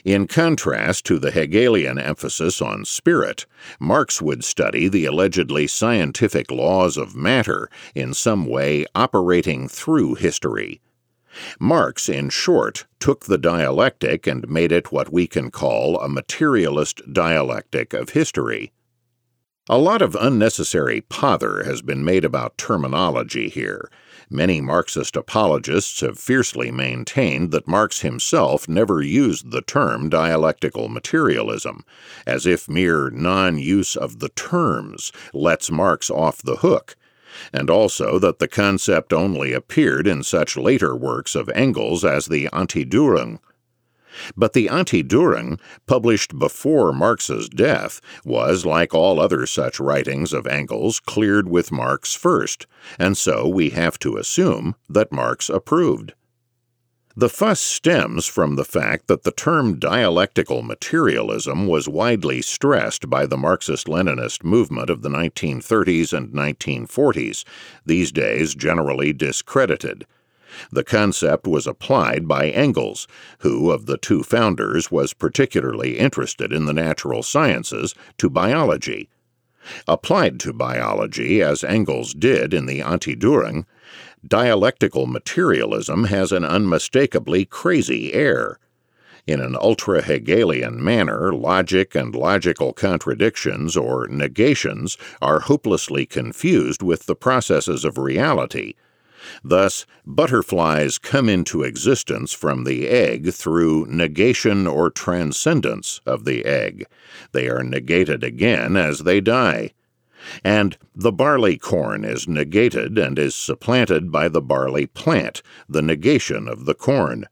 In contrast to the Hegelian emphasis on spirit, Marx would study the allegedly scientific laws of matter in some way operating through history. Marx, in short, took the dialectic and made it what we can call a materialist dialectic of history. A lot of unnecessary pother has been made about terminology here. Many Marxist apologists have fiercely maintained that Marx himself never used the term dialectical materialism, as if mere non use of the terms lets Marx off the hook and also that the concept only appeared in such later works of Engels as the Anti-Dühring. But the Anti-Dühring, published before Marx's death, was, like all other such writings of Engels, cleared with Marx first, and so we have to assume that Marx approved. The fuss stems from the fact that the term dialectical materialism was widely stressed by the Marxist Leninist movement of the 1930s and 1940s, these days generally discredited. The concept was applied by Engels, who, of the two founders, was particularly interested in the natural sciences, to biology. Applied to biology, as Engels did in the Anti-Dühring, dialectical materialism has an unmistakably crazy air. In an ultra Hegelian manner, logic and logical contradictions or negations are hopelessly confused with the processes of reality. Thus, butterflies come into existence from the egg through negation or transcendence of the egg. They are negated again as they die and the barley corn is negated and is supplanted by the barley plant, the negation of the corn.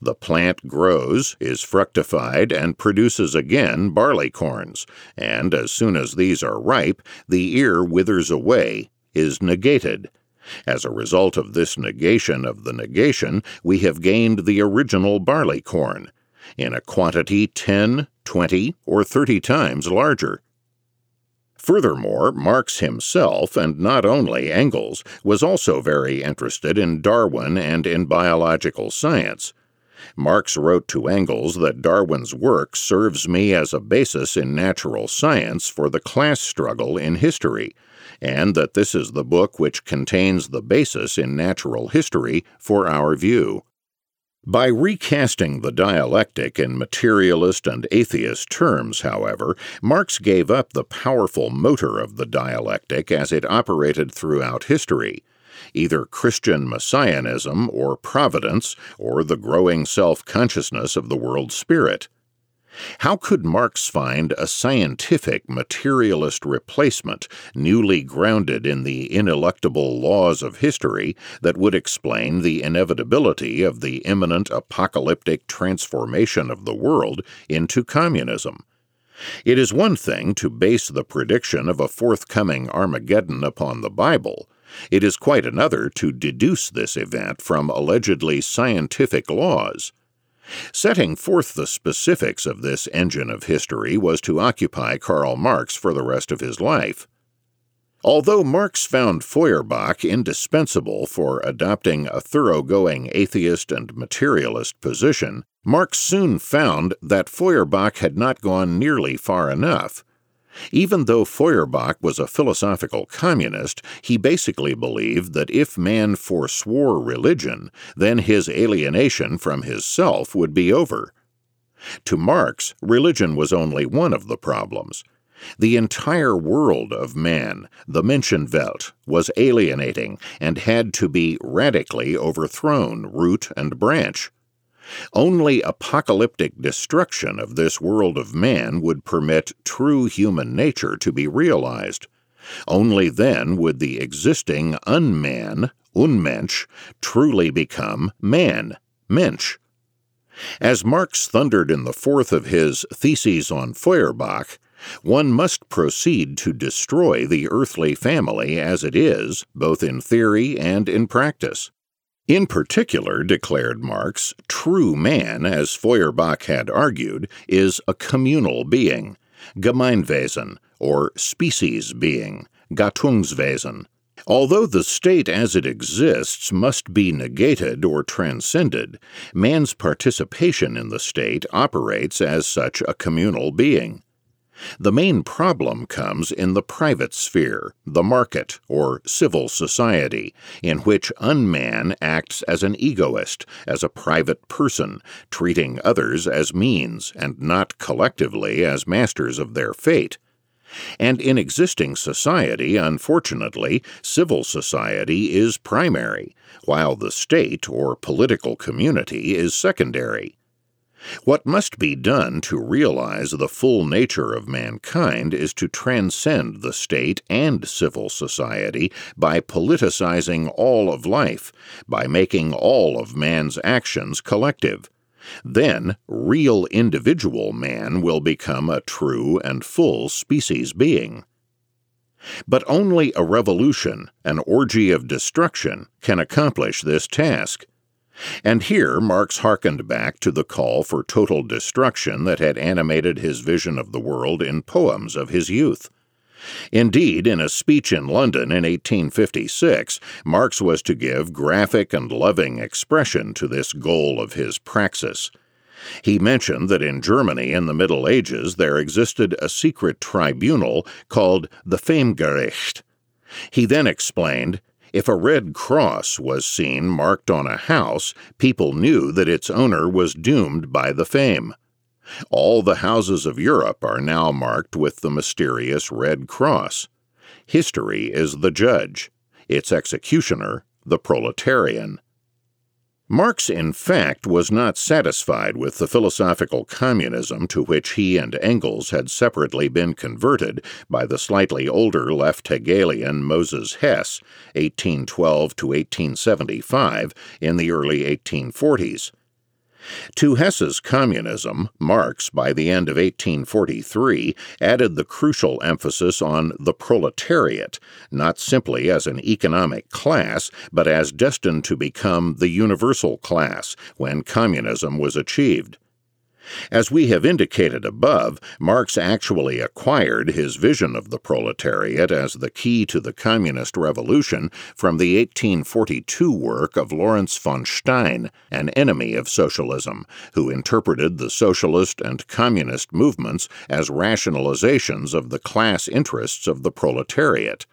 The plant grows, is fructified, and produces again barley corns, and as soon as these are ripe, the ear withers away, is negated. As a result of this negation of the negation, we have gained the original barley corn, in a quantity ten, twenty, or 30 times larger. Furthermore, Marx himself, and not only Engels, was also very interested in Darwin and in biological science. Marx wrote to Engels that Darwin's work serves me as a basis in natural science for the class struggle in history, and that this is the book which contains the basis in natural history for our view. By recasting the dialectic in materialist and atheist terms, however, Marx gave up the powerful motor of the dialectic as it operated throughout history either Christian messianism or providence or the growing self consciousness of the world spirit. How could Marx find a scientific materialist replacement, newly grounded in the ineluctable laws of history, that would explain the inevitability of the imminent apocalyptic transformation of the world into communism? It is one thing to base the prediction of a forthcoming Armageddon upon the Bible. It is quite another to deduce this event from allegedly scientific laws. Setting forth the specifics of this engine of history was to occupy Karl Marx for the rest of his life. Although Marx found Feuerbach indispensable for adopting a thoroughgoing atheist and materialist position, Marx soon found that Feuerbach had not gone nearly far enough. Even though Feuerbach was a philosophical communist, he basically believed that if man forswore religion, then his alienation from his self would be over. To Marx, religion was only one of the problems. The entire world of man, the Menschenwelt, was alienating and had to be radically overthrown, root and branch. Only apocalyptic destruction of this world of man would permit true human nature to be realized. Only then would the existing unman, unmensch, truly become man, mensch. As Marx thundered in the fourth of his Theses on Feuerbach, one must proceed to destroy the earthly family as it is, both in theory and in practice. In particular, declared Marx, true man, as Feuerbach had argued, is a communal being, Gemeinwesen, or species being, Gattungswesen. Although the state as it exists must be negated or transcended, man's participation in the state operates as such a communal being. The main problem comes in the private sphere, the market, or civil society, in which unman acts as an egoist, as a private person, treating others as means and not collectively as masters of their fate. And in existing society, unfortunately, civil society is primary, while the state or political community is secondary. What must be done to realize the full nature of mankind is to transcend the state and civil society by politicizing all of life, by making all of man's actions collective. Then, real individual man will become a true and full species being. But only a revolution, an orgy of destruction, can accomplish this task. And here Marx hearkened back to the call for total destruction that had animated his vision of the world in poems of his youth. Indeed, in a speech in London in 1856, Marx was to give graphic and loving expression to this goal of his praxis. He mentioned that in Germany in the Middle Ages there existed a secret tribunal called the Femgericht. He then explained if a red cross was seen marked on a house, people knew that its owner was doomed by the fame. All the houses of Europe are now marked with the mysterious red cross. History is the judge, its executioner, the proletarian. Marx, in fact, was not satisfied with the philosophical communism to which he and Engels had separately been converted by the slightly older left Hegelian Moses Hess, 1812 to 1875, in the early 1840s. To Hess's communism, Marx, by the end of 1843, added the crucial emphasis on the proletariat, not simply as an economic class, but as destined to become the universal class when communism was achieved. As we have indicated above, Marx actually acquired his vision of the proletariat as the key to the communist revolution from the 1842 work of Lorenz von Stein, an enemy of socialism, who interpreted the socialist and communist movements as rationalizations of the class interests of the proletariat.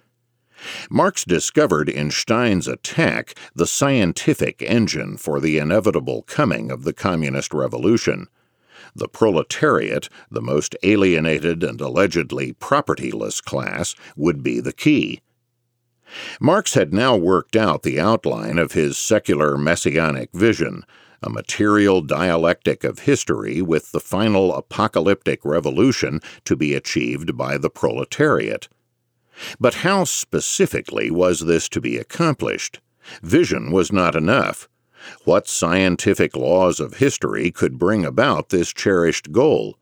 Marx discovered in Stein's attack the scientific engine for the inevitable coming of the Communist Revolution. The proletariat, the most alienated and allegedly propertyless class, would be the key. Marx had now worked out the outline of his secular messianic vision, a material dialectic of history with the final apocalyptic revolution to be achieved by the proletariat. But how specifically was this to be accomplished? Vision was not enough. What scientific laws of history could bring about this cherished goal?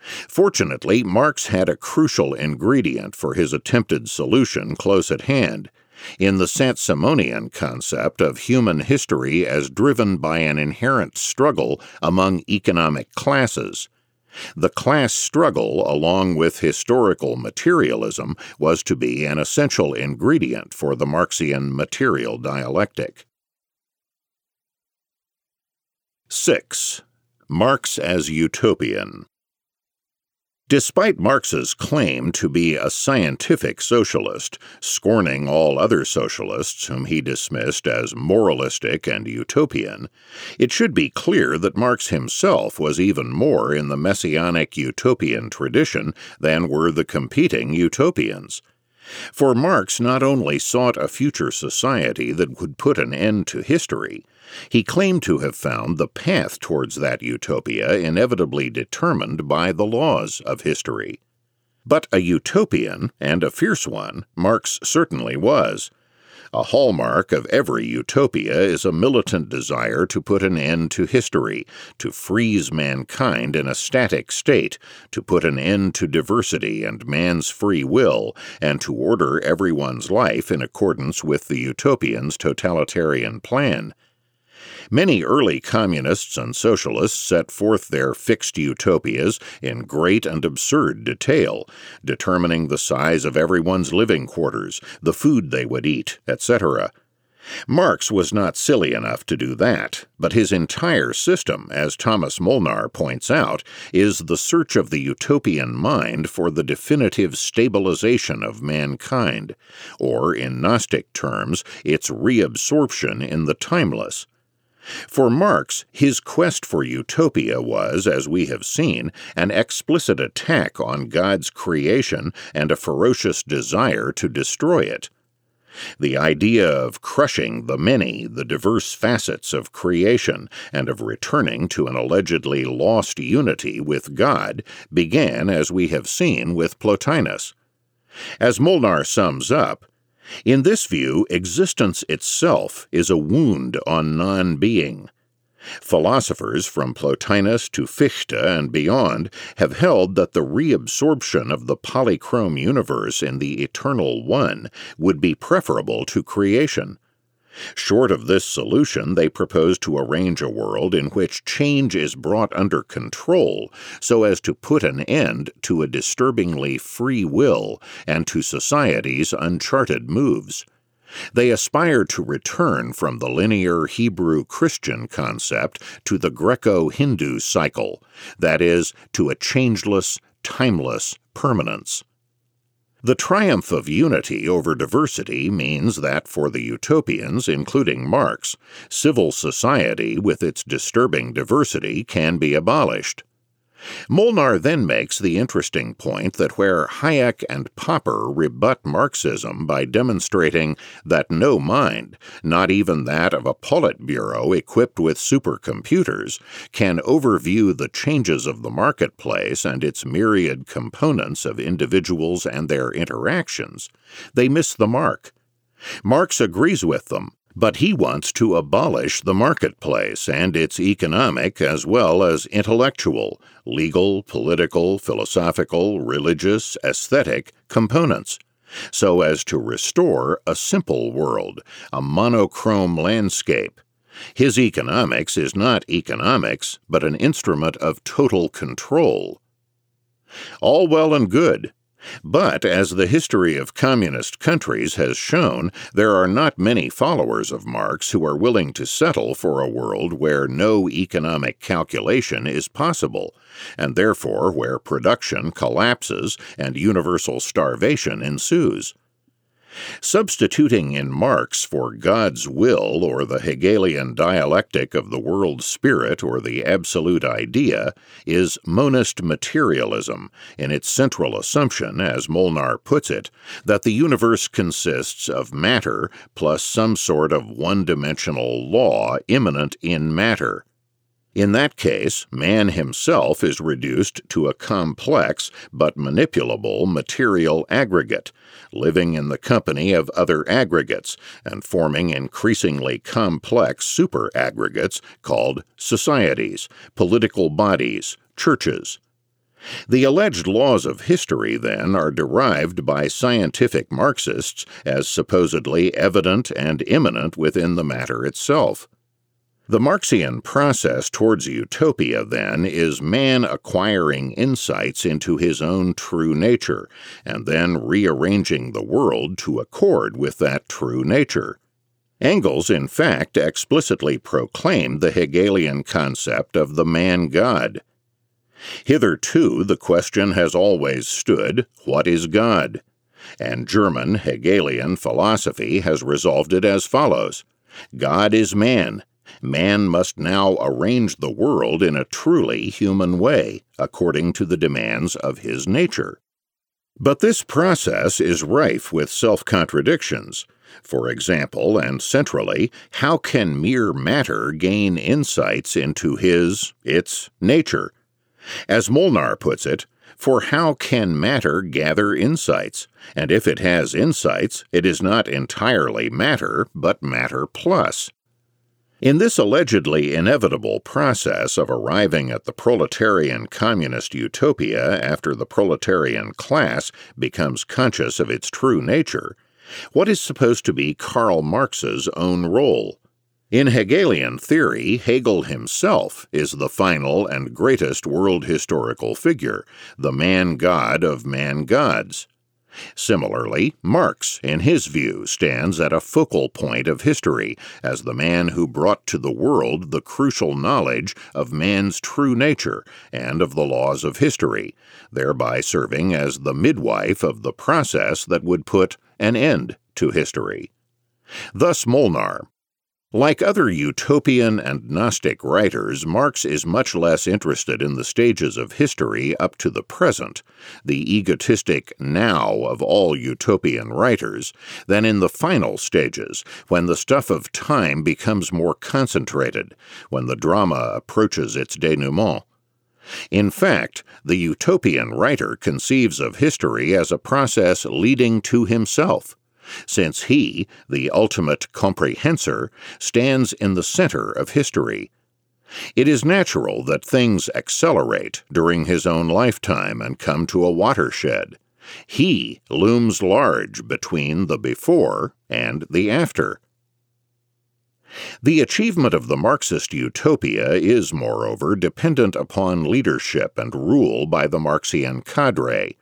Fortunately, Marx had a crucial ingredient for his attempted solution close at hand in the Saint-Simonian concept of human history as driven by an inherent struggle among economic classes. The class struggle, along with historical materialism, was to be an essential ingredient for the Marxian material dialectic. 6. Marx as Utopian Despite Marx's claim to be a scientific socialist, scorning all other socialists whom he dismissed as moralistic and utopian, it should be clear that Marx himself was even more in the messianic utopian tradition than were the competing utopians. For Marx not only sought a future society that would put an end to history, he claimed to have found the path towards that utopia inevitably determined by the laws of history. But a utopian, and a fierce one, Marx certainly was. A hallmark of every utopia is a militant desire to put an end to history, to freeze mankind in a static state, to put an end to diversity and man's free will, and to order everyone's life in accordance with the utopian's totalitarian plan. Many early communists and socialists set forth their fixed utopias in great and absurd detail, determining the size of everyone's living quarters, the food they would eat, etc. Marx was not silly enough to do that, but his entire system, as Thomas Molnar points out, is the search of the utopian mind for the definitive stabilization of mankind, or, in Gnostic terms, its reabsorption in the timeless. For Marx, his quest for utopia was, as we have seen, an explicit attack on God's creation and a ferocious desire to destroy it. The idea of crushing the many, the diverse facets of creation, and of returning to an allegedly lost unity with God began, as we have seen, with Plotinus. As Molnar sums up, in this view, existence itself is a wound on non being. Philosophers from Plotinus to Fichte and beyond have held that the reabsorption of the polychrome universe in the eternal One would be preferable to creation. Short of this solution, they propose to arrange a world in which change is brought under control so as to put an end to a disturbingly free will and to society's uncharted moves. They aspire to return from the linear Hebrew Christian concept to the Greco Hindu cycle, that is, to a changeless, timeless permanence. The triumph of unity over diversity means that for the utopians, including Marx, civil society with its disturbing diversity can be abolished. Molnar then makes the interesting point that where Hayek and Popper rebut Marxism by demonstrating that no mind, not even that of a Politburo equipped with supercomputers, can overview the changes of the marketplace and its myriad components of individuals and their interactions, they miss the mark. Marx agrees with them but he wants to abolish the marketplace and its economic as well as intellectual, legal, political, philosophical, religious, aesthetic components, so as to restore a simple world, a monochrome landscape. His economics is not economics, but an instrument of total control. All well and good, but, as the history of communist countries has shown, there are not many followers of Marx who are willing to settle for a world where no economic calculation is possible, and therefore where production collapses and universal starvation ensues. Substituting in Marx for God's will or the Hegelian dialectic of the world spirit or the absolute idea is monist materialism in its central assumption, as Molnar puts it, that the universe consists of matter plus some sort of one dimensional law immanent in matter. In that case, man himself is reduced to a complex but manipulable material aggregate, living in the company of other aggregates and forming increasingly complex superaggregates called societies, political bodies, churches. The alleged laws of history, then, are derived by scientific Marxists as supposedly evident and immanent within the matter itself. The Marxian process towards utopia, then, is man acquiring insights into his own true nature, and then rearranging the world to accord with that true nature. Engels, in fact, explicitly proclaimed the Hegelian concept of the man God. Hitherto, the question has always stood what is God? And German Hegelian philosophy has resolved it as follows God is man man must now arrange the world in a truly human way, according to the demands of his nature. But this process is rife with self contradictions. For example, and centrally, how can mere matter gain insights into his, its, nature? As Molnar puts it, for how can matter gather insights? And if it has insights, it is not entirely matter, but matter plus. In this allegedly inevitable process of arriving at the proletarian communist utopia after the proletarian class becomes conscious of its true nature, what is supposed to be Karl Marx's own role? In Hegelian theory, Hegel himself is the final and greatest world historical figure, the man god of man gods. Similarly, Marx, in his view, stands at a focal point of history as the man who brought to the world the crucial knowledge of man's true nature and of the laws of history, thereby serving as the midwife of the process that would put an end to history. Thus Molnar, like other utopian and Gnostic writers, Marx is much less interested in the stages of history up to the present, the egotistic now of all utopian writers, than in the final stages, when the stuff of time becomes more concentrated, when the drama approaches its denouement. In fact, the utopian writer conceives of history as a process leading to himself since he, the ultimate comprehensor, stands in the center of history. It is natural that things accelerate during his own lifetime and come to a watershed. He looms large between the before and the after. The achievement of the Marxist utopia is, moreover, dependent upon leadership and rule by the Marxian cadre,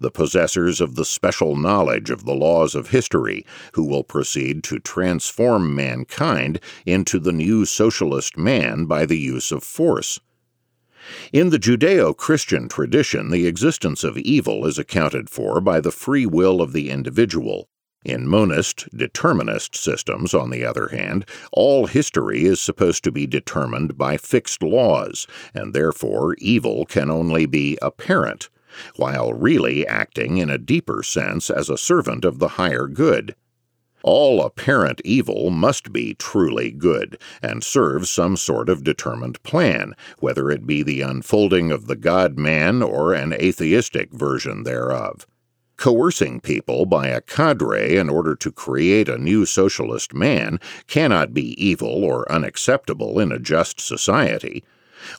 the possessors of the special knowledge of the laws of history, who will proceed to transform mankind into the new socialist man by the use of force. In the Judeo Christian tradition, the existence of evil is accounted for by the free will of the individual. In monist, determinist systems, on the other hand, all history is supposed to be determined by fixed laws, and therefore evil can only be apparent while really acting in a deeper sense as a servant of the higher good. All apparent evil must be truly good and serve some sort of determined plan, whether it be the unfolding of the God man or an atheistic version thereof. Coercing people by a cadre in order to create a new socialist man cannot be evil or unacceptable in a just society.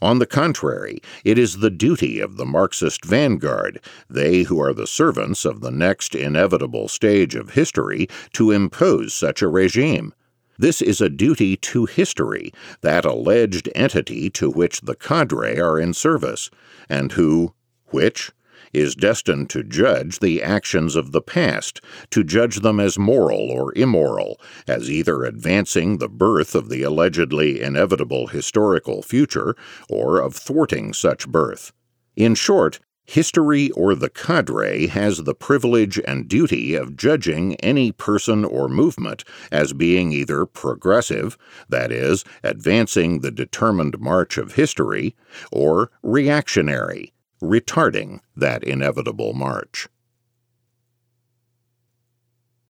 On the contrary, it is the duty of the Marxist vanguard, they who are the servants of the next inevitable stage of history, to impose such a regime. This is a duty to history, that alleged entity to which the cadre are in service, and who, which, is destined to judge the actions of the past, to judge them as moral or immoral, as either advancing the birth of the allegedly inevitable historical future or of thwarting such birth. In short, History or the cadre has the privilege and duty of judging any person or movement as being either progressive, that is, advancing the determined march of history, or reactionary, retarding that inevitable march.